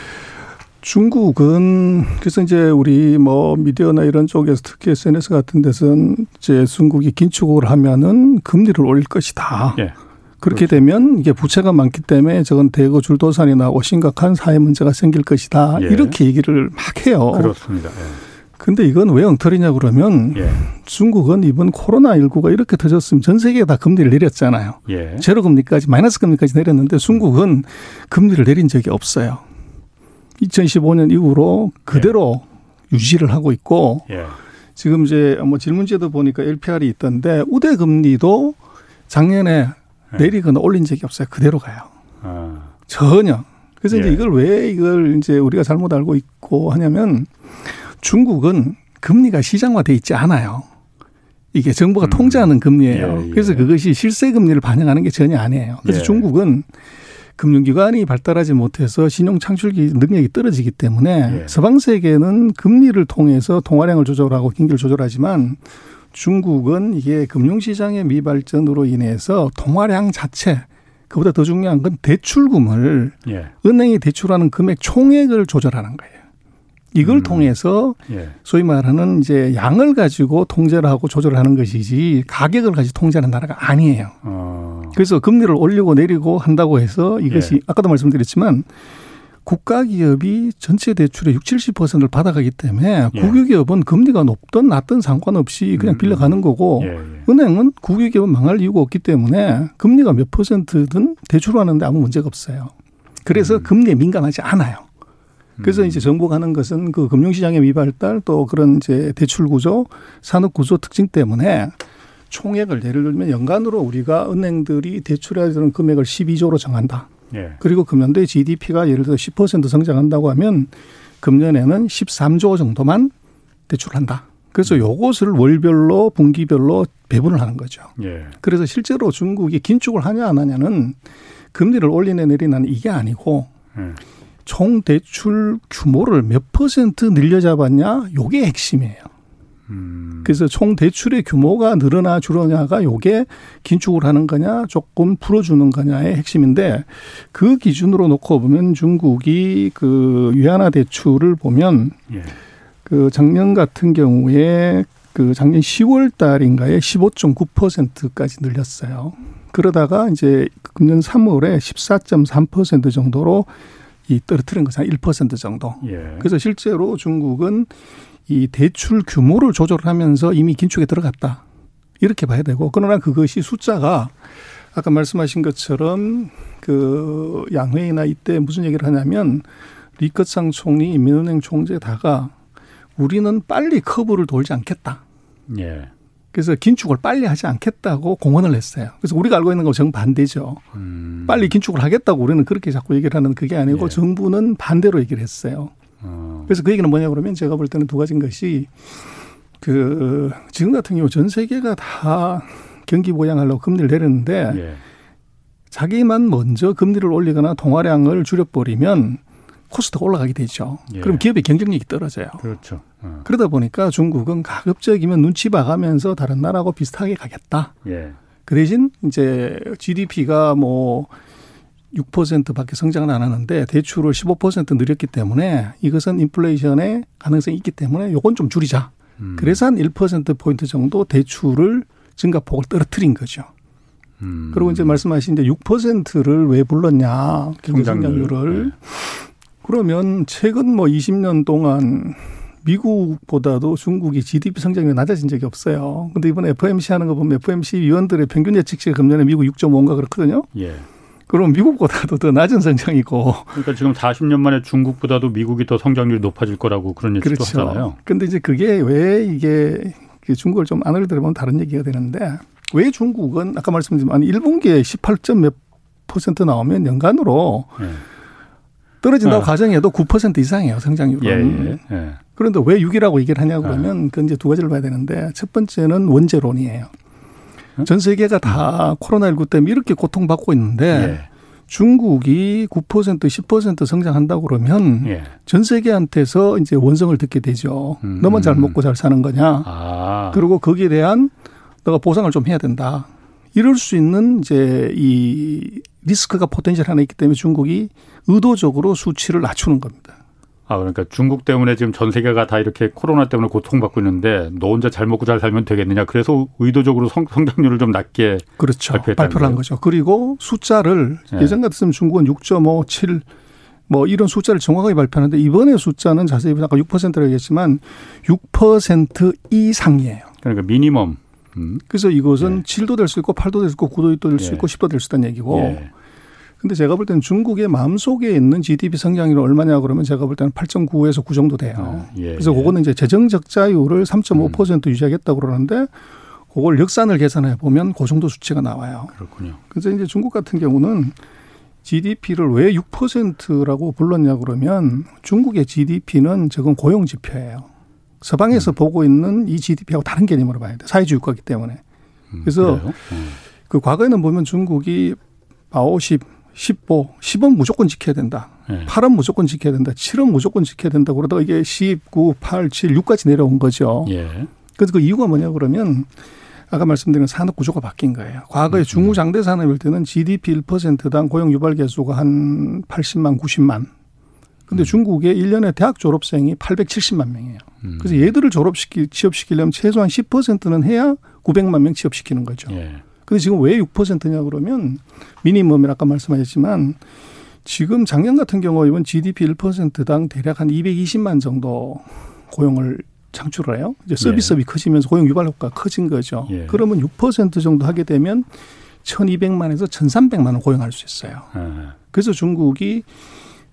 중국은 그래서 이제 우리 뭐 미디어나 이런 쪽에서 특히 SNS 같은 데서는 이제 중국이 긴축을 하면은 금리를 올릴 것이다. 예. 그렇게 그렇죠. 되면 이게 부채가 많기 때문에 저건 대거 줄도산이 나고 심각한 사회 문제가 생길 것이다. 예. 이렇게 얘기를 막 해요. 그렇습니다. 예. 근데 이건 왜 엉터리냐 그러면 예. 중국은 이번 코로나19가 이렇게 터졌으면 전 세계가 다 금리를 내렸잖아요. 예. 제로 금리까지 마이너스 금리까지 내렸는데 중국은 금리를 내린 적이 없어요. 2015년 이후로 그대로 예. 유지를 하고 있고 예. 지금 이제 뭐 질문지에도 보니까 LPR이 있던데 우대 금리도 작년에 예. 내리거나 올린 적이 없어요. 그대로 가요. 아. 전혀. 그래서 이제 예. 이걸 왜 이걸 이제 우리가 잘못 알고 있고 하냐면 중국은 금리가 시장화돼 있지 않아요. 이게 정부가 음. 통제하는 금리예요. 예, 예. 그래서 그것이 실세 금리를 반영하는 게 전혀 아니에요. 그래서 예. 중국은 금융기관이 발달하지 못해서 신용 창출 능력이 떨어지기 때문에 예. 서방 세계는 금리를 통해서 통화량을 조절하고 경기를 조절하지만 중국은 이게 금융시장의 미발전으로 인해서 통화량 자체 그보다 더 중요한 건 대출금을 예. 은행이 대출하는 금액 총액을 조절하는 거예요. 이걸 음. 통해서 예. 소위 말하는 이제 양을 가지고 통제를 하고 조절을 하는 것이지 가격을 가지고 통제하는 나라가 아니에요. 어. 그래서 금리를 올리고 내리고 한다고 해서 이것이 예. 아까도 말씀드렸지만 국가 기업이 전체 대출의 60, 70%를 받아가기 때문에 예. 국유기업은 금리가 높든 낮든 상관없이 그냥 음. 빌려가는 거고 예, 예. 은행은 국유기업은 망할 이유가 없기 때문에 금리가 몇 퍼센트든 대출하는데 아무 문제가 없어요. 그래서 음. 금리에 민감하지 않아요. 그래서 음. 이제 정부가 하는 것은 그 금융시장의 미발달 또 그런 이제 대출 구조, 산업 구조 특징 때문에 총액을 예를 들면 연간으로 우리가 은행들이 대출해야 되는 금액을 12조로 정한다. 예. 그리고 금년도에 GDP가 예를 들어 10% 성장한다고 하면 금년에는 13조 정도만 대출한다. 그래서 음. 요것을 월별로 분기별로 배분을 하는 거죠. 예. 그래서 실제로 중국이 긴축을 하냐 안 하냐는 금리를 올리네 내리는 이게 아니고 예. 총 대출 규모를 몇 퍼센트 늘려잡았냐 요게 핵심이에요. 음. 그래서 총 대출의 규모가 늘어나 줄어냐가 요게 긴축을 하는 거냐 조금 풀어주는 거냐의 핵심인데 그 기준으로 놓고 보면 중국이 그 위안화 대출을 보면 예. 그 작년 같은 경우에 그 작년 10월 달인가에 15.9%까지 늘렸어요. 그러다가 이제 금년 3월에 14.3% 정도로 이 떨어뜨린 것은 한1% 정도. 예. 그래서 실제로 중국은 이 대출 규모를 조절하면서 이미 긴축에 들어갔다. 이렇게 봐야 되고 그러나 그것이 숫자가 아까 말씀하신 것처럼 그 양회이나 이때 무슨 얘기를 하냐면 리커창 총리, 민은행 총재 다가 우리는 빨리 커브를 돌지 않겠다. 예. 그래서 긴축을 빨리 하지 않겠다고 공언을 했어요. 그래서 우리가 알고 있는 거 정반대죠. 음. 빨리 긴축을 하겠다고 우리는 그렇게 자꾸 얘기를 하는 그게 아니고 예. 정부는 반대로 얘기를 했어요. 어. 그래서 그 얘기는 뭐냐 그러면 제가 볼 때는 두 가지인 것이 그 지금 같은 경우 전 세계가 다 경기 보양하려고 금리를 내렸는데 예. 자기만 먼저 금리를 올리거나 통화량을 줄여버리면 코스트가 올라가게 되죠. 예. 그럼 기업의 경쟁력이 떨어져요. 그렇죠. 어. 그러다 보니까 중국은 가급적이면 눈치 봐가면서 다른 나라하고 비슷하게 가겠다. 예. 그 대신 이제 GDP가 뭐 6%밖에 성장을 안 하는데 대출을 15% 늘렸기 때문에 이것은 인플레이션의 가능성이 있기 때문에 요건 좀 줄이자. 음. 그래서 한 1%포인트 정도 대출을 증가폭을 떨어뜨린 거죠. 음. 그리고 이제 말씀하신 이제 6%를 왜 불렀냐. 경제성장률을. 네. 그러면 최근 뭐 20년 동안 미국보다도 중국이 GDP 성장률이 낮아진 적이 없어요. 근데 이번에 FMC 하는 거 보면 FMC 위원들의 평균 예측치가 금년에 미국 6.5인가 그렇거든요. 예. 그럼 미국보다도 더 낮은 성장이고. 그러니까 지금 40년 만에 중국보다도 미국이 더 성장률이 높아질 거라고 그런 얘기도 그렇죠. 하잖아요. 근데 이제 그게 왜 이게 중국을 좀 안을 들어보면 다른 얘기가 되는데 왜 중국은 아까 말씀드린 1분기에 18점 몇 퍼센트 나오면 연간으로 네. 떨어진다고 어. 가정해도 9% 이상이에요 성장률은. 예, 예, 예. 그런데 왜 6이라고 얘기를 하냐 그러면 아. 그 이제 두 가지를 봐야 되는데 첫 번째는 원재론이에요. 전 세계가 다 코로나19 때문에 이렇게 고통받고 있는데 예. 중국이 9% 10% 성장한다고 그러면 예. 전 세계한테서 이제 원성을 듣게 되죠. 음. 너만 잘 먹고 잘 사는 거냐. 아. 그리고 거기에 대한 너가 보상을 좀 해야 된다. 이럴 수 있는 이제 이 리스크가 potential 하나 있기 때문에 중국이 의도적으로 수치를 낮추는 겁니다. 아 그러니까 중국 때문에 지금 전 세계가 다 이렇게 코로나 때문에 고통받고 있는데 너 혼자 잘 먹고 잘 살면 되겠느냐 그래서 의도적으로 성, 성장률을 좀 낮게 그렇죠 발표를 한 거죠 그리고 숫자를 네. 예전 같았으면 중국은 6.5, 7, 뭐 이런 숫자를 정확하게 발표하는데 이번에 숫자는 자세히 아까 6%라고 얘기했지만 6% 이상이에요. 그러니까 미니멈. 음. 그래서 이것은 예. 7도 될 수 있고 8도 될 수 있고 9도 될 수 있고 예. 10도 될 수 있다는 얘기고 예. 근데 제가 볼 때는 중국의 마음속에 있는 GDP 성장률이 얼마냐 그러면 제가 볼 때는 8.9에서 9 정도 돼요. 아, 예, 그래서 예. 그거는 이제 재정 적자율을 3.5% 음. 유지하겠다고 그러는데 그걸 역산을 계산해 보면 그 정도 수치가 나와요. 그렇군요. 그래서 이제 중국 같은 경우는 GDP를 왜 6%라고 불렀냐 그러면 중국의 GDP는 저건 고용 지표예요. 서방에서 음. 보고 있는 이 GDP하고 다른 개념으로 봐야 돼. 사회주의 국가이기 때문에. 음, 그래서 음, 그 과거에는 보면 중국이 50, 15, 10은 무조건 지켜야 된다. 네. 8은 무조건 지켜야 된다. 7은 무조건 지켜야 된다. 그러다가 이게 10, 9, 8, 7, 6까지 내려온 거죠. 예. 그래서 그 이유가 뭐냐 그러면 아까 말씀드린 산업 구조가 바뀐 거예요. 과거에 음. 중후장대 산업일 때는 GDP 1%당 고용 유발 개수가 한 80만, 90만. 근데 음. 중국의 1년에 대학 졸업생이 870만 명이에요. 음. 그래서 얘들을 졸업시키, 취업시키려면 최소한 10%는 해야 900만 명 취업시키는 거죠. 예. 근데 지금 왜 6%냐 그러면 미니멈이 아까 말씀하셨지만 지금 작년 같은 경우 이번 GDP 1%당 대략 한 220만 정도 고용을 창출을 해요. 이제 서비스업이 예. 커지면서 고용 유발 효과가 커진 거죠. 예. 그러면 6% 정도 하게 되면 1,200만에서 1,300만 원 고용할 수 있어요. 예. 그래서 중국이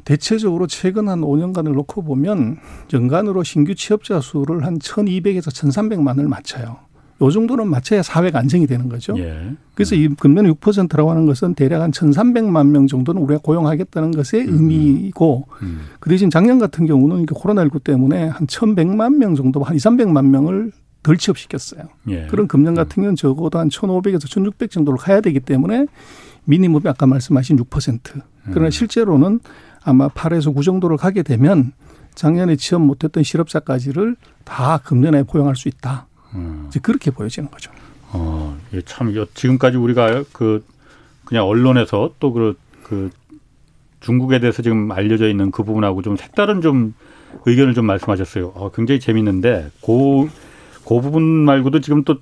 대체적으로 최근 한 5년간을 놓고 보면 연간으로 신규 취업자 수를 한 1,200에서 1,300만을 맞춰요. 요 정도는 맞춰야 사회가 안정이 되는 거죠. 예. 그래서 이 금년 6%라고 하는 것은 대략 한 1,300만 명 정도는 우리가 고용하겠다는 것의 음. 의미이고 음. 그 대신 작년 같은 경우는 코로나19 때문에 한 1,100만 명 정도 한 2, 300만 명을 덜 취업시켰어요. 예. 그런 금년 같은 경우는 적어도 한 1,500에서 1,600 정도를 가야 되기 때문에 미니멈이 아까 말씀하신 6%. 그러나 음. 실제로는 아마 8에서 9 정도를 가게 되면 작년에 취업 못했던 실업자까지를 다 금년에 고용할 수 있다. 음. 이제 그렇게 보여지는 거죠. 어, 예, 참 지금까지 우리가 그 그냥 언론에서 또그 그 중국에 대해서 지금 알려져 있는 그 부분하고 좀 색다른 좀 의견을 좀 말씀하셨어요. 어, 굉장히 재밌는데 그, 그 부분 말고도 지금 또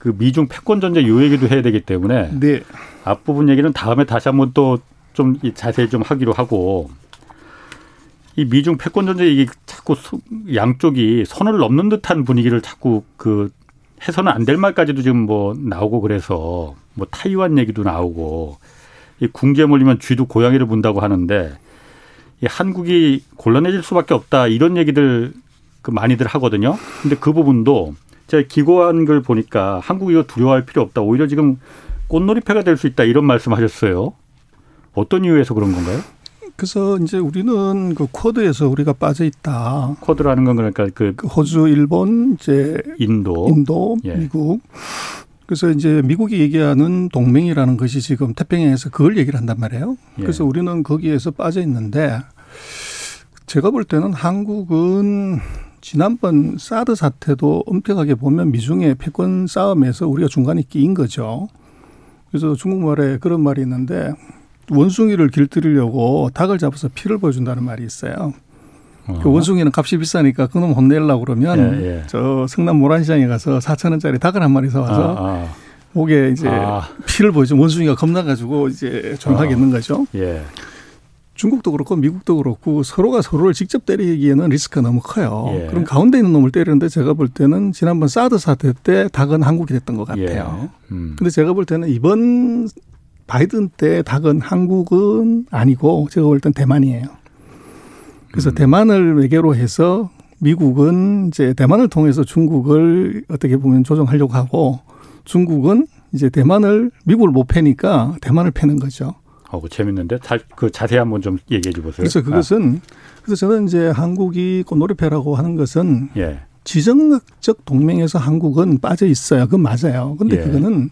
그 미중 패권 전쟁 요 얘기도 해야 되기 때문에 네. 앞부분 얘기는 다음에 다시 한번 또 좀 자세히 좀 하기로 하고 이 미중 패권 전쟁 이게 자꾸 양쪽이 선을 넘는 듯한 분위기를 자꾸 그 해서는 안 될 말까지도 지금 뭐 나오고 그래서 뭐 타이완 얘기도 나오고 이 궁지에 몰리면 쥐도 고양이를 본다고 하는데 이 한국이 곤란해질 수밖에 없다 이런 얘기들 그 많이들 하거든요. 근데 그 부분도 제가 기고한 걸 보니까 한국이 이거 두려워할 필요 없다. 오히려 지금 꽃놀이패가 될 수 있다 이런 말씀하셨어요. 어떤 이유에서 그런 건가요? 그래서 이제 우리는 그 쿼드에서 우리가 빠져 있다. 쿼드라는 건 그러니까 그, 그 호주, 일본, 이제 인도, 인도, 예. 미국. 그래서 이제 미국이 얘기하는 동맹이라는 것이 지금 태평양에서 그걸 얘기를 한단 말이에요. 예. 그래서 우리는 거기에서 빠져 있는데 제가 볼 때는 한국은 지난번 사드 사태도 엄격하게 보면 미중의 패권 싸움에서 우리가 중간에 끼인 거죠. 그래서 중국말에 그런 말이 있는데 원숭이를 길들이려고 닭을 잡아서 피를 보여준다는 말이 있어요. 어. 그 원숭이는 값이 비싸니까 그놈 혼내려고 그러면 예, 예. 저 성남 모란시장에 가서 4천 원짜리 닭을 한 마리 사와서 아, 아. 목에 이제 아. 피를 보여준 원숭이가 겁나가지고 이제 조용하게 있는 거죠. 예. 중국도 그렇고 미국도 그렇고 서로가 서로를 직접 때리기에는 리스크가 너무 커요. 예. 그럼 가운데 있는 놈을 때리는데 제가 볼 때는 지난번 사드 사태 때 닭은 한국이 됐던 것 같아요. 예. 음. 근데 제가 볼 때는 이번 바이든 때 닭은 한국은 아니고 제가 볼 땐 대만이에요. 그래서 음. 대만을 매개로 해서 미국은 이제 대만을 통해서 중국을 어떻게 보면 조정하려고 하고 중국은 이제 대만을 미국을 못 패니까 대만을 패는 거죠. 어, 그 재밌는데 자, 그 자세히 한번 좀 얘기해 줘 보세요. 그래서 그것은 아. 그래서 저는 이제 한국이 꽃놀이패라고 하는 것은 예. 지정학적 동맹에서 한국은 빠져 있어요. 그건 맞아요. 근데 예. 그거는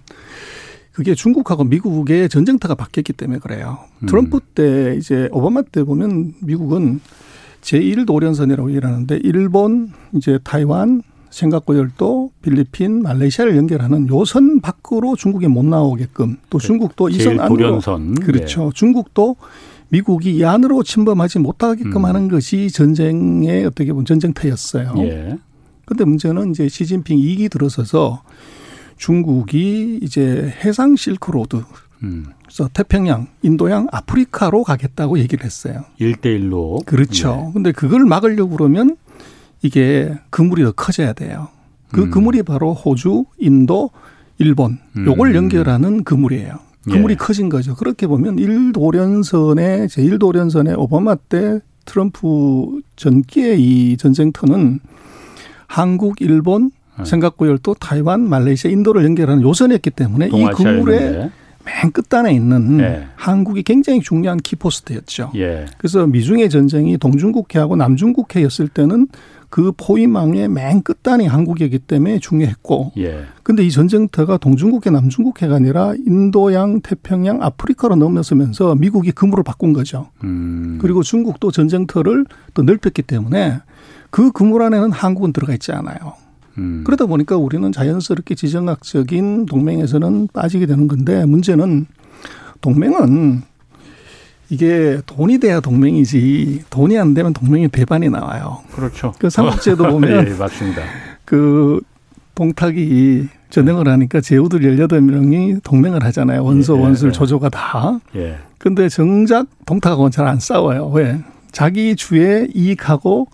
그게 중국하고 미국의 전쟁터가 바뀌었기 때문에 그래요. 음. 트럼프 때 이제 오바마 때 보면 미국은 제1 도련선이라고 일하는데 일본, 이제 타이완, 싱가포르 열도, 필리핀, 말레이시아를 연결하는 요선 밖으로 중국이 못 나오게끔 또그 중국도 이선 안으로 도련선. 그렇죠. 네. 중국도 미국이 이 안으로 침범하지 못하게끔 음. 하는 것이 전쟁의 어떻게 보면 전쟁터였어요. 예. 근데 문제는 이제 시진핑 이기 들어서서 중국이 이제 해상 실크로드 음. 그래서 태평양, 인도양, 아프리카로 가겠다고 얘기를 했어요. 일대일로 그렇죠. 네. 근데 그걸 막으려고 그러면 이게 그물이 더 커져야 돼요. 그 음. 그물이 바로 호주, 인도, 일본 요걸 음. 연결하는 그물이에요. 그물이 예. 커진 거죠. 그렇게 보면 일도련선의 제1도련선의 오바마 때 트럼프 전기의 이 전쟁터는 한국, 일본, 네. 싱가포르 열도, 타이완, 말레이시아, 인도를 연결하는 요선이었기 때문에 이 그물의 맨 끝단에 있는 예. 한국이 굉장히 중요한 키포스트였죠. 예. 그래서 미중의 전쟁이 동중국해하고 남중국해였을 때는 그 포위망의 맨 끝단이 한국이기 때문에 중요했고. 예. 근데 이 전쟁터가 동중국해, 남중국해가 아니라 인도양, 태평양, 아프리카로 넘어서면서 미국이 그물을 바꾼 거죠. 음. 그리고 중국도 전쟁터를 또 넓혔기 때문에 그 그물 안에는 한국은 들어가 있지 않아요. 음. 그러다 보니까 우리는 자연스럽게 지정학적인 동맹에서는 빠지게 되는 건데 문제는 동맹은 이게 돈이 돼야 동맹이지 돈이 안 되면 동맹이 배반이 나와요. 그렇죠. 그 삼국지에도 *laughs* 보면 예, 맞습니다. 그 동탁이 전쟁을 하니까 제후들 열여덟 명이 동맹을 하잖아요. 원소, 예, 원술, 예. 조조가 다. 예. 근데 정작 동탁하고는 잘 안 싸워요. 왜? 자기 주에 이익하고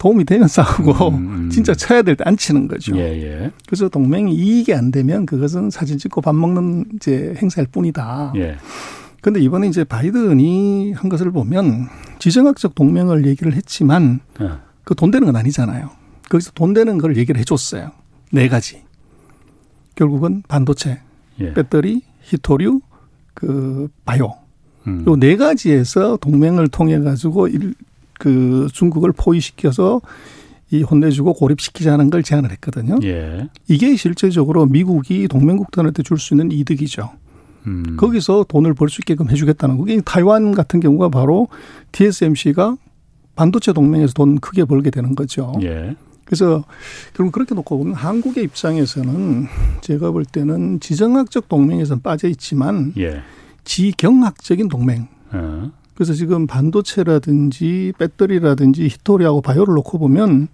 도움이 되면 싸우고 음, 음. 진짜 쳐야 될 때 안 치는 거죠. 예, 예. 그래서 동맹이 이익이 안 되면 그것은 사진 찍고 밥 먹는 이제 행사일 뿐이다. 예. 근데 이번에 이제 바이든이 한 것을 보면 지정학적 동맹을 얘기를 했지만 예. 그돈 되는 건 아니잖아요. 거기서 돈 되는 걸 얘기를 해줬어요. 네 가지. 결국은 반도체, 예. 배터리, 히토류, 그 바이오. 음. 요네 가지에서 동맹을 통해 가지고 그 중국을 포위시켜서 이 혼내주고 고립시키자는 걸 제안을 했거든요. 예. 이게 실제적으로 미국이 동맹국들한테 줄 수 있는 이득이죠. 음. 거기서 돈을 벌 수 있게끔 해주겠다는 거. 게 타이완 같은 경우가 바로 TSMC가 반도체 동맹에서 돈 크게 벌게 되는 거죠. 예. 그래서 결국 그렇게 놓고 보면 한국의 입장에서는 제가 볼 때는 지정학적 동맹에서는 빠져 있지만 예. 지경학적인 동맹. 어. 그래서 지금 반도체라든지 배터리라든지 히토리하고 바이오를 놓고 보면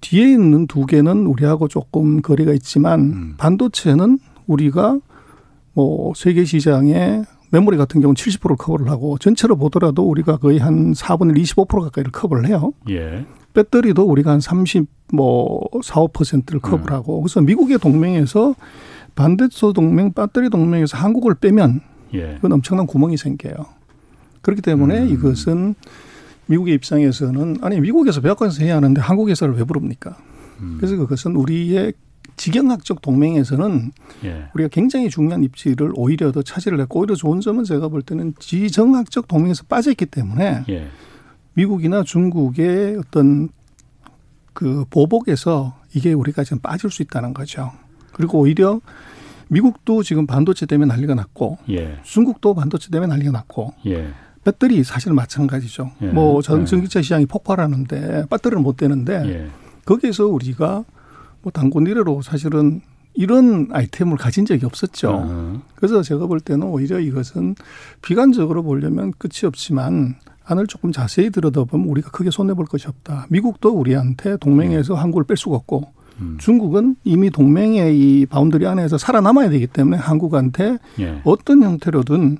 뒤에 있는 두 개는 우리하고 조금 거리가 있지만 음. 반도체는 우리가 뭐 세계 시장의 메모리 같은 경우는 70%를 커버를 하고 전체로 보더라도 우리가 거의 한 4분의 25% 가까이를 커버를 해요. 예. 배터리도 우리가 한 30, 뭐 4, 5%를 커버를 음. 하고 그래서 미국의 동맹에서 반대소 동맹, 배터리 동맹에서 한국을 빼면 예. 그건 엄청난 구멍이 생겨요. 그렇기 때문에 음. 이것은 미국의 입장에서는 아니 미국에서 백악관에서 해야 하는데 한국에서를 왜 부릅니까? 음. 그래서 그것은 우리의 지경학적 동맹에서는 예. 우리가 굉장히 중요한 입지를 오히려 더 차지를 했고 오히려 좋은 점은 제가 볼 때는 지정학적 동맹에서 빠져있기 때문에 예. 미국이나 중국의 어떤 그 보복에서 이게 우리가 지금 빠질 수 있다는 거죠. 그리고 오히려 미국도 지금 반도체 때문에 난리가 났고 예. 중국도 반도체 때문에 난리가 났고 예. 배터리 사실 마찬가지죠. 예. 뭐 전, 예. 전기차 시장이 폭발하는데 배터리를 못 되는데 예. 거기에서 우리가 뭐 단군 이래로 사실은 이런 아이템을 가진 적이 없었죠. 어 그래서 제가 볼 때는 오히려 이것은 비관적으로 보려면 끝이 없지만 안을 조금 자세히 들여다보면 우리가 크게 손해볼 것이 없다. 미국도 우리한테 동맹에서 음. 한국을 뺄 수가 없고 음. 중국은 이미 동맹의 이 boundary 안에서 살아남아야 되기 때문에 한국한테 예. 어떤 형태로든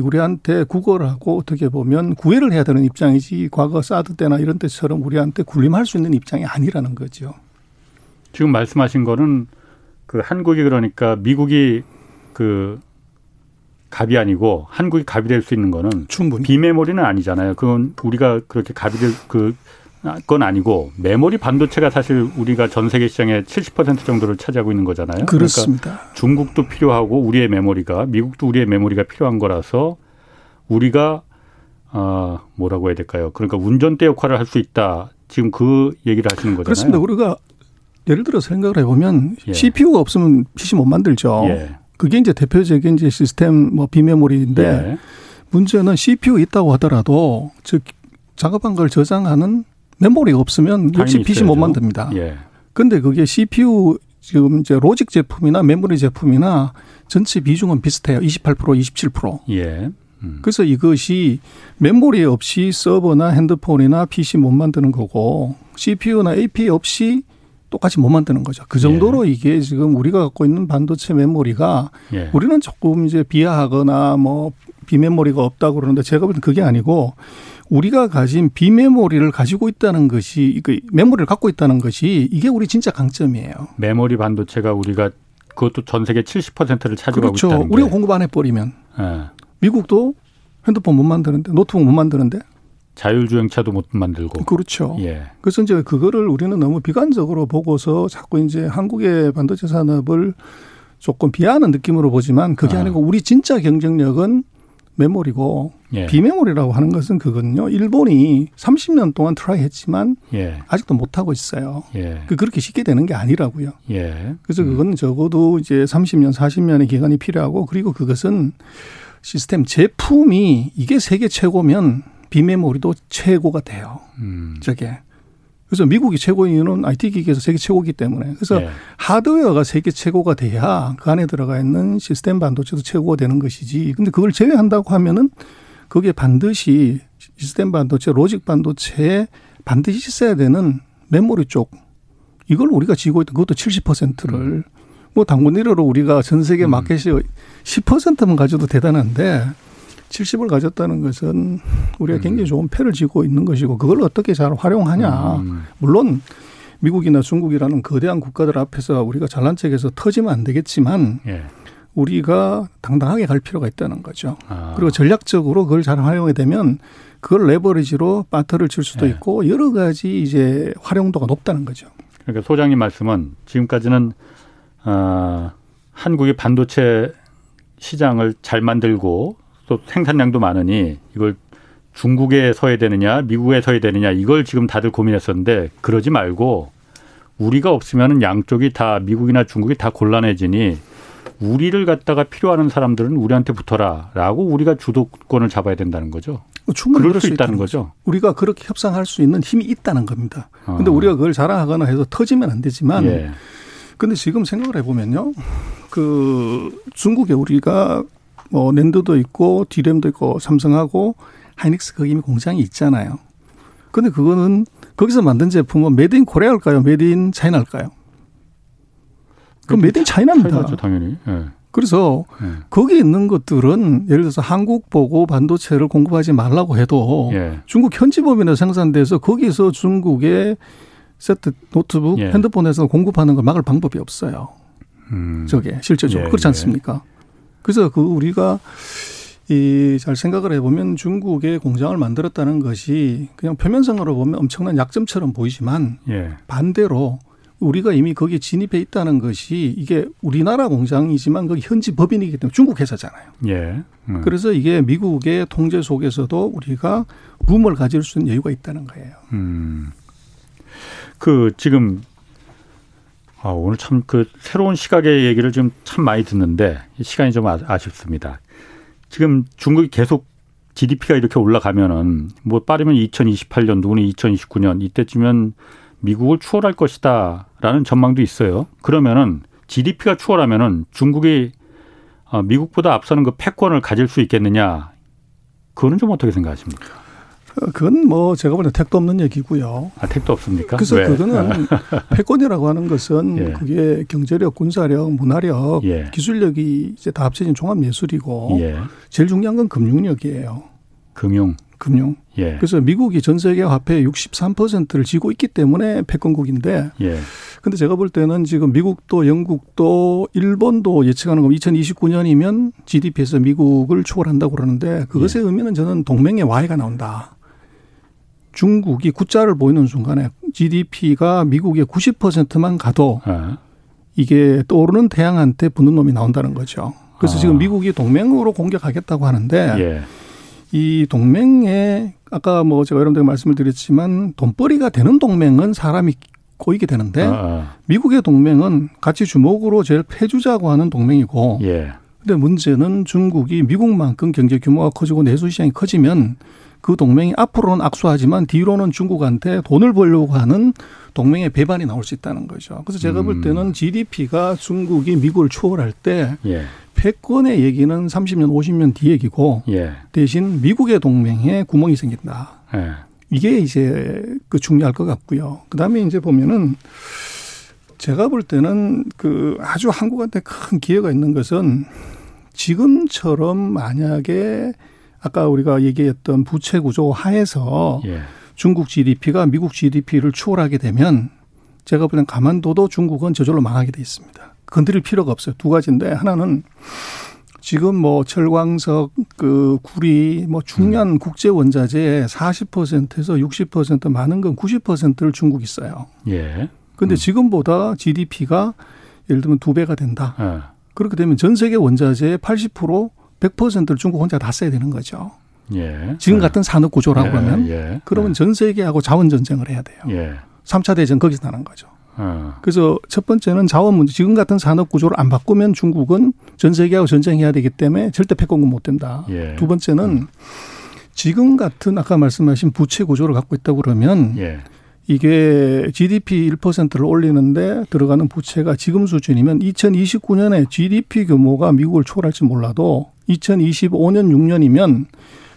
우리한테 구걸하고 어떻게 보면 구애를 해야 되는 입장이지 과거 사드 때나 이런 때처럼 우리한테 군림할 수 있는 입장이 아니라는 거죠. 지금 말씀하신 거는 그 한국이 그러니까 미국이 그 갑이 아니고 한국이 갑이 될 수 있는 거는 충분히 비메모리는 아니잖아요. 그건 우리가 그렇게 갑이 될 그 건 아니고 메모리 반도체가 사실 우리가 전 세계 시장의 70% 정도를 차지하고 있는 거잖아요. 그렇습니다. 그러니까 중국도 필요하고 우리의 메모리가 미국도 우리의 메모리가 필요한 거라서 우리가 어 뭐라고 해야 될까요? 그러니까 운전대 역할을 할 수 있다. 지금 그 얘기를 하시는 거잖아요. 그렇습니다. 우리가 예를 들어 생각을 해보면 예. CPU가 없으면 PC 못 만들죠. 예. 그게 이제 대표적인 이제 시스템 뭐 비메모리인데 예. 문제는 CPU 있다고 하더라도 즉 작업한 걸 저장하는 메모리가 없으면 역시 PC 못 만듭니다. 예. 근데 그게 CPU 지금 이제 로직 제품이나 메모리 제품이나 전체 비중은 비슷해요. 28% 27%. 예. 음. 그래서 이것이 메모리 없이 서버나 핸드폰이나 PC 못 만드는 거고 CPU나 AP 없이 똑같이 못 만드는 거죠. 그 정도로 예. 이게 지금 우리가 갖고 있는 반도체 메모리가 예. 우리는 조금 이제 비하하거나 뭐 비메모리가 없다고 그러는데 제가 볼땐 그게 아니고 우리가 가진 비메모리를 가지고 있다는 것이 그 메모리를 갖고 있다는 것이 이게 우리 진짜 강점이에요. 메모리 반도체가 우리가 그것도 전 세계 70%를 차지하고 그렇죠. 있다는 우리가 공급 안 해버리면 예. 미국도 핸드폰 못 만드는데 노트북 못 만드는데 자율주행차도 못 만들고 그렇죠. 예. 그래서 이제 그거를 우리는 너무 비관적으로 보고서 자꾸 이제 한국의 반도체 산업을 조금 비하하는 느낌으로 보지만 그게 아. 아니고 우리 진짜 경쟁력은 메모리고 예. 비메모리라고 하는 것은 그거는요. 일본이 30년 동안 try 했지만 예. 아직도 못 하고 있어요. 예. 그 그렇게 쉽게 되는 게 아니라고요. 예. 그래서 음. 그건 적어도 이제 30년, 40년의 기간이 필요하고 그리고 그것은 시스템 제품이 이게 세계 최고면 비메모리도 최고가 돼요. 음. 저게. 그래서 미국이 최고인 이유는 IT 기기에서 세계 최고기 때문에. 그래서 네. 하드웨어가 세계 최고가 돼야 그 안에 들어가 있는 시스템 반도체도 최고가 되는 것이지. 근데 그걸 제외한다고 하면은 그게 반드시 시스템 반도체, 로직 반도체에 반드시 있어야 되는 메모리 쪽. 이걸 우리가 지고 있던 그것도 70%를 음. 뭐 당군 1호로 우리가 전 세계 음. 마켓이 음. 10%만 가져도 대단한데 70을 가졌다는 것은 우리가 음. 굉장히 좋은 패를 쥐고 있는 것이고 그걸 어떻게 잘 활용하냐. 음. 물론 미국이나 중국이라는 거대한 국가들 앞에서 우리가 잘난 척해서 터지면 안 되겠지만 예. 우리가 당당하게 갈 필요가 있다는 거죠. 아. 그리고 전략적으로 그걸 잘 활용해 되면 그걸 레버리지로 빠트를 칠 수도 예. 있고 여러 가지 이제 활용도가 높다는 거죠. 그러니까 소장님 말씀은 지금까지는 어, 한국이 반도체 시장을 잘 만들고 또 생산량도 많으니 이걸 중국에 서야 되느냐, 미국에 서야 되느냐 이걸 지금 다들 고민했었는데 그러지 말고 우리가 없으면은 양쪽이 다 미국이나 중국이 다 곤란해지니 우리를 갖다가 필요하는 사람들은 우리한테 붙어라라고 우리가 주도권을 잡아야 된다는 거죠. 충분히 그럴 수 있다는 거죠. 거죠. 우리가 그렇게 협상할 수 있는 힘이 있다는 겁니다. 그런데 어. 우리가 그걸 자랑하거나 해서 터지면 안 되지만 예. 근데 지금 생각을 해보면요. 그 중국에 우리가 뭐 NAND도 있고 디램도 있고 삼성하고 하이닉스 거기 이미 공장이 있잖아요. 근데 그거는 거기서 만든 제품은 made in Korea일까요? made in China일까요? 그럼 made in China입니다. China죠, 당연히. 네. 그래서 네. 거기 있는 것들은 예를 들어서 한국 보고 반도체를 공급하지 말라고 해도 예. 중국 현지 법인에 생산돼서 거기서 중국의 세트 노트북 예. 핸드폰에서 공급하는 걸 막을 방법이 없어요. 음. 저게 실제적으로 예, 그렇지 않습니까? 그래서 그 우리가 이 잘 생각을 해보면 중국의 공장을 만들었다는 것이 그냥 표면상으로 보면 엄청난 약점처럼 보이지만 예. 반대로 우리가 이미 거기에 진입해 있다는 것이 이게 우리나라 공장이지만 거기 현지 법인이기 때문에 중국 회사잖아요. 예. 음. 그래서 이게 미국의 통제 속에서도 우리가 룸을 가질 수 있는 여유가 있다는 거예요. 음. 그 지금 아, 오늘 참 그 새로운 시각의 얘기를 좀참 많이 듣는데 시간이 좀 아, 아쉽습니다. 지금 중국이 계속 GDP가 이렇게 올라가면은 뭐 빠르면 2028년, 누구는 2029년 이때쯤면 미국을 추월할 것이다라는 전망도 있어요. 그러면은 GDP가 추월하면은 중국이 어, 미국보다 앞서는 그 패권을 가질 수 있겠느냐? 그거는 좀 어떻게 생각하십니까? 그건 뭐 제가 보는 택도 없는 얘기고요. 아, 택도 없습니까? 그래서 왜? 그거는 *laughs* 패권이라고 하는 것은 예. 그게 경제력, 군사력, 문화력, 예. 기술력이 이제 다 합쳐진 종합 예술이고 예. 제일 중요한 건 금융력이에요. 금융. 금융. 예. 그래서 미국이 전 세계 화폐의 63%를 쥐고 있기 때문에 패권국인데 예. 근데 제가 볼 때는 지금 미국도 영국도 일본도 예측하는 건 2029년이면 GDP에서 미국을 초월한다고 그러는데 그것의 예. 의미는 저는 동맹의 와해가 나온다. 중국이 구자를 보이는 순간에 GDP가 미국의 90%만 가도 예. 이게 떠오르는 태양한테 붙는 놈이 나온다는 거죠. 그래서 아. 지금 미국이 동맹으로 공격하겠다고 하는데 예. 이 동맹에 아까 뭐 제가 여러분들 말씀을 드렸지만 돈벌이가 되는 동맹은 사람이 고이게 되는데 아, 아. 미국의 동맹은 같이 주목으로 제일 패주자고 하는 동맹이고 예. 근데 문제는 중국이 미국만큼 경제 규모가 커지고 내수 시장이 커지면 그 동맹이 앞으로는 악수하지만 뒤로는 중국한테 돈을 벌려고 하는 동맹의 배반이 나올 수 있다는 거죠. 그래서 제가 볼 음. 때는 GDP가 중국이 미국을 초월할 때 예. 패권의 얘기는 30년, 50년 뒤 얘기고 예. 대신 미국의 동맹에 구멍이 생긴다. 예. 이게 이제 그 중요할 것 같고요. 그 다음에 이제 보면은 제가 볼 때는 그 아주 한국한테 큰 기회가 있는 것은 지금처럼 만약에 아까 우리가 얘기했던 부채 구조 하에서 예. 중국 GDP가 미국 GDP를 추월하게 되면 제가 보기엔 가만둬도 중국은 저절로 망하게 돼 있습니다. 건드릴 필요가 없어요. 두 가지인데 하나는 지금 뭐 철광석, 그 구리, 뭐 중요한 음. 국제 원자재의 40%에서 60% 많은 건 90%를 중국이 써요. 예. 근데 음. 지금보다 GDP가 예를 들면 두 배가 된다. 예. 그렇게 되면 전 세계 원자재의 80% 100%를 중국 혼자 다 써야 되는 거죠. 예. 지금 같은 산업 구조라고 예. 하면 예. 그러면 예. 전 세계하고 자원 전쟁을 해야 돼요. 예. 3차 대전 거기서 나는 거죠. 어. 그래서 첫 번째는 자원 문제. 지금 같은 산업 구조를 안 바꾸면 중국은 전 세계하고 전쟁해야 되기 때문에 절대 패권국 못 된다. 예. 두 번째는 음. 지금 같은 아까 말씀하신 부채 구조를 갖고 있다고 그러면 예. 이게 GDP 1%를 올리는데 들어가는 부채가 지금 수준이면 2029년에 GDP 규모가 미국을 초월할지 몰라도 2025년 6년이면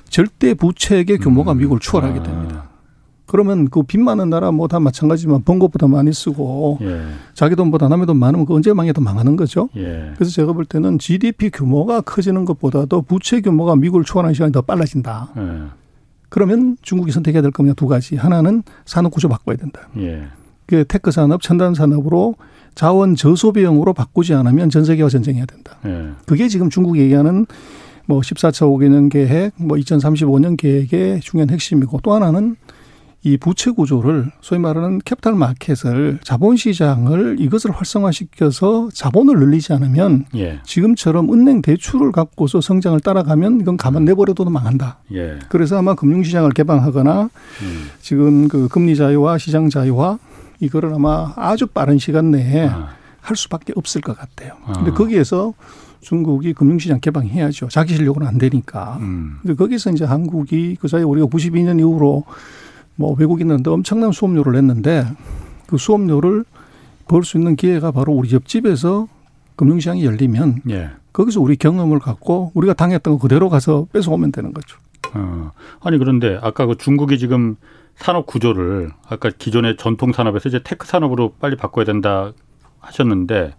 절대 부채의 규모가 음. 미국을 추월하게 됩니다. 그러면 그 빚 많은 나라 뭐 다 마찬가지지만 번 것보다 많이 쓰고 예. 자기 돈보다 남의 돈 많으면 그 언제 망해도 망하는 거죠. 예. 그래서 제가 볼 때는 GDP 규모가 커지는 것보다도 부채 규모가 미국을 초월하는 시간이 더 빨라진다. 예. 그러면 중국이 선택해야 될 겁니다. 두 가지. 하나는 산업 구조 바꿔야 된다. 예. 그 tech 산업, 첨단 산업으로 자원 저소비형으로 바꾸지 않으면 전 세계와 전쟁해야 된다. 예. 그게 지금 중국이 얘기하는 뭐 14차 5개년 계획, 뭐 2035년 계획의 중요한 핵심이고 또 하나는 이 부채 구조를 소위 말하는 capital market을 자본 시장을 이것을 활성화시켜서 자본을 늘리지 않으면 예. 지금처럼 은행 대출을 갖고서 성장을 따라가면 이건 가만 내버려둬도 망한다. 예. 그래서 아마 금융 시장을 개방하거나 음. 지금 그 금리 자유화 시장 자유화 이거를 아마 아주 빠른 시간 내에 아. 할 수밖에 없을 것 같아요. 아. 근데 거기에서 중국이 금융시장 개방해야죠. 자기 실력으로는 안 되니까. 음. 근데 거기서 이제 한국이 그 사이 우리가 92년 이후로 뭐 외국인들한테 엄청난 수업료를 냈는데 그 수업료를 벌 수 있는 기회가 바로 우리 옆집에서 금융시장이 열리면 예. 거기서 우리 경험을 갖고 우리가 당했던 거 그대로 가서 뺏어오면 되는 거죠. 어. 아니 그런데 아까 그 중국이 지금 산업 구조를 아까 기존의 전통 산업에서 이제 tech 산업으로 빨리 바꿔야 된다 하셨는데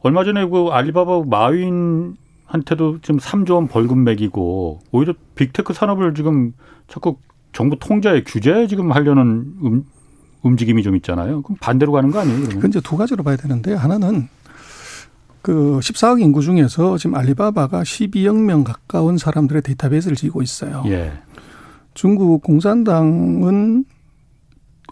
얼마 전에 그 알리바바 마윈한테도 지금 3조 원 벌금 매기고 오히려 big tech 산업을 지금 자꾸 정부 통제에 규제 지금 하려는 음, 움직임이 좀 있잖아요. 그럼 반대로 가는 거 아니에요? 그러면? 이제 두 가지로 봐야 되는데 하나는 그 14억 인구 중에서 지금 알리바바가 12억 명 가까운 사람들의 데이터베이스를 쥐고 있어요. 예. 중국 공산당은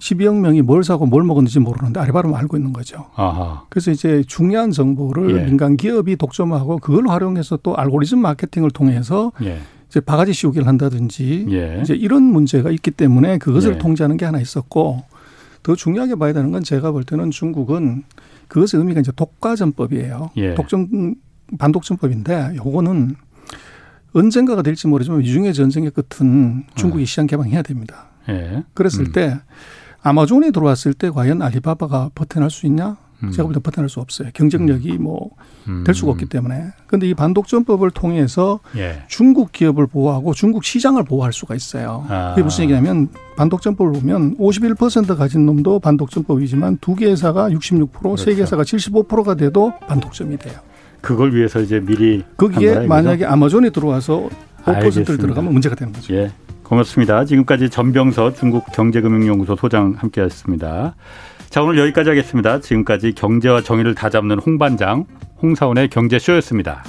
12억 명이 뭘 사고 뭘 먹었는지 모르는데 알리바바만 알고 있는 거죠. 아하. 그래서 이제 중요한 정보를 예. 민간 기업이 독점하고 그걸 활용해서 또 알고리즘 마케팅을 통해서 예. 이제 바가지 씌우기를 한다든지 예. 이제 이런 문제가 있기 때문에 그것을 예. 통제하는 게 하나 있었고 더 중요하게 봐야 되는 건 제가 볼 때는 중국은 그것의 의미가 이제 독과점법이에요. 예. 독점 반독점법인데 요거는 언젠가가 될지 모르지만 이중의 전쟁의 끝은 중국이 어. 시장 개방해야 됩니다. 예. 그랬을 음. 때 아마존이 들어왔을 때 과연 알리바바가 버텨낼 수 있냐? 음. 제가 볼 때 버텨낼 수 없어요. 경쟁력이 음. 뭐될 음. 수가 없기 때문에. 그런데 이 반독점법을 통해서 예. 중국 기업을 보호하고 중국 시장을 보호할 수가 있어요. 아. 그게 무슨 얘기냐면 반독점법을 보면 51% 가진 놈도 반독점법이지만 두 개 회사가 66%, 그렇죠. 세개 회사가 75%가 돼도 반독점이 돼요. 그걸 위해서 이제 미리 거기에 만약에 아마존이 들어와서 5%를 들어가면 문제가 되는 거죠. 예. 고맙습니다. 지금까지 전병서 중국 경제금융연구소 소장 함께하셨습니다. 자, 오늘 여기까지 하겠습니다. 지금까지 경제와 정의를 다잡는 홍반장, 홍사원의 경제쇼였습니다.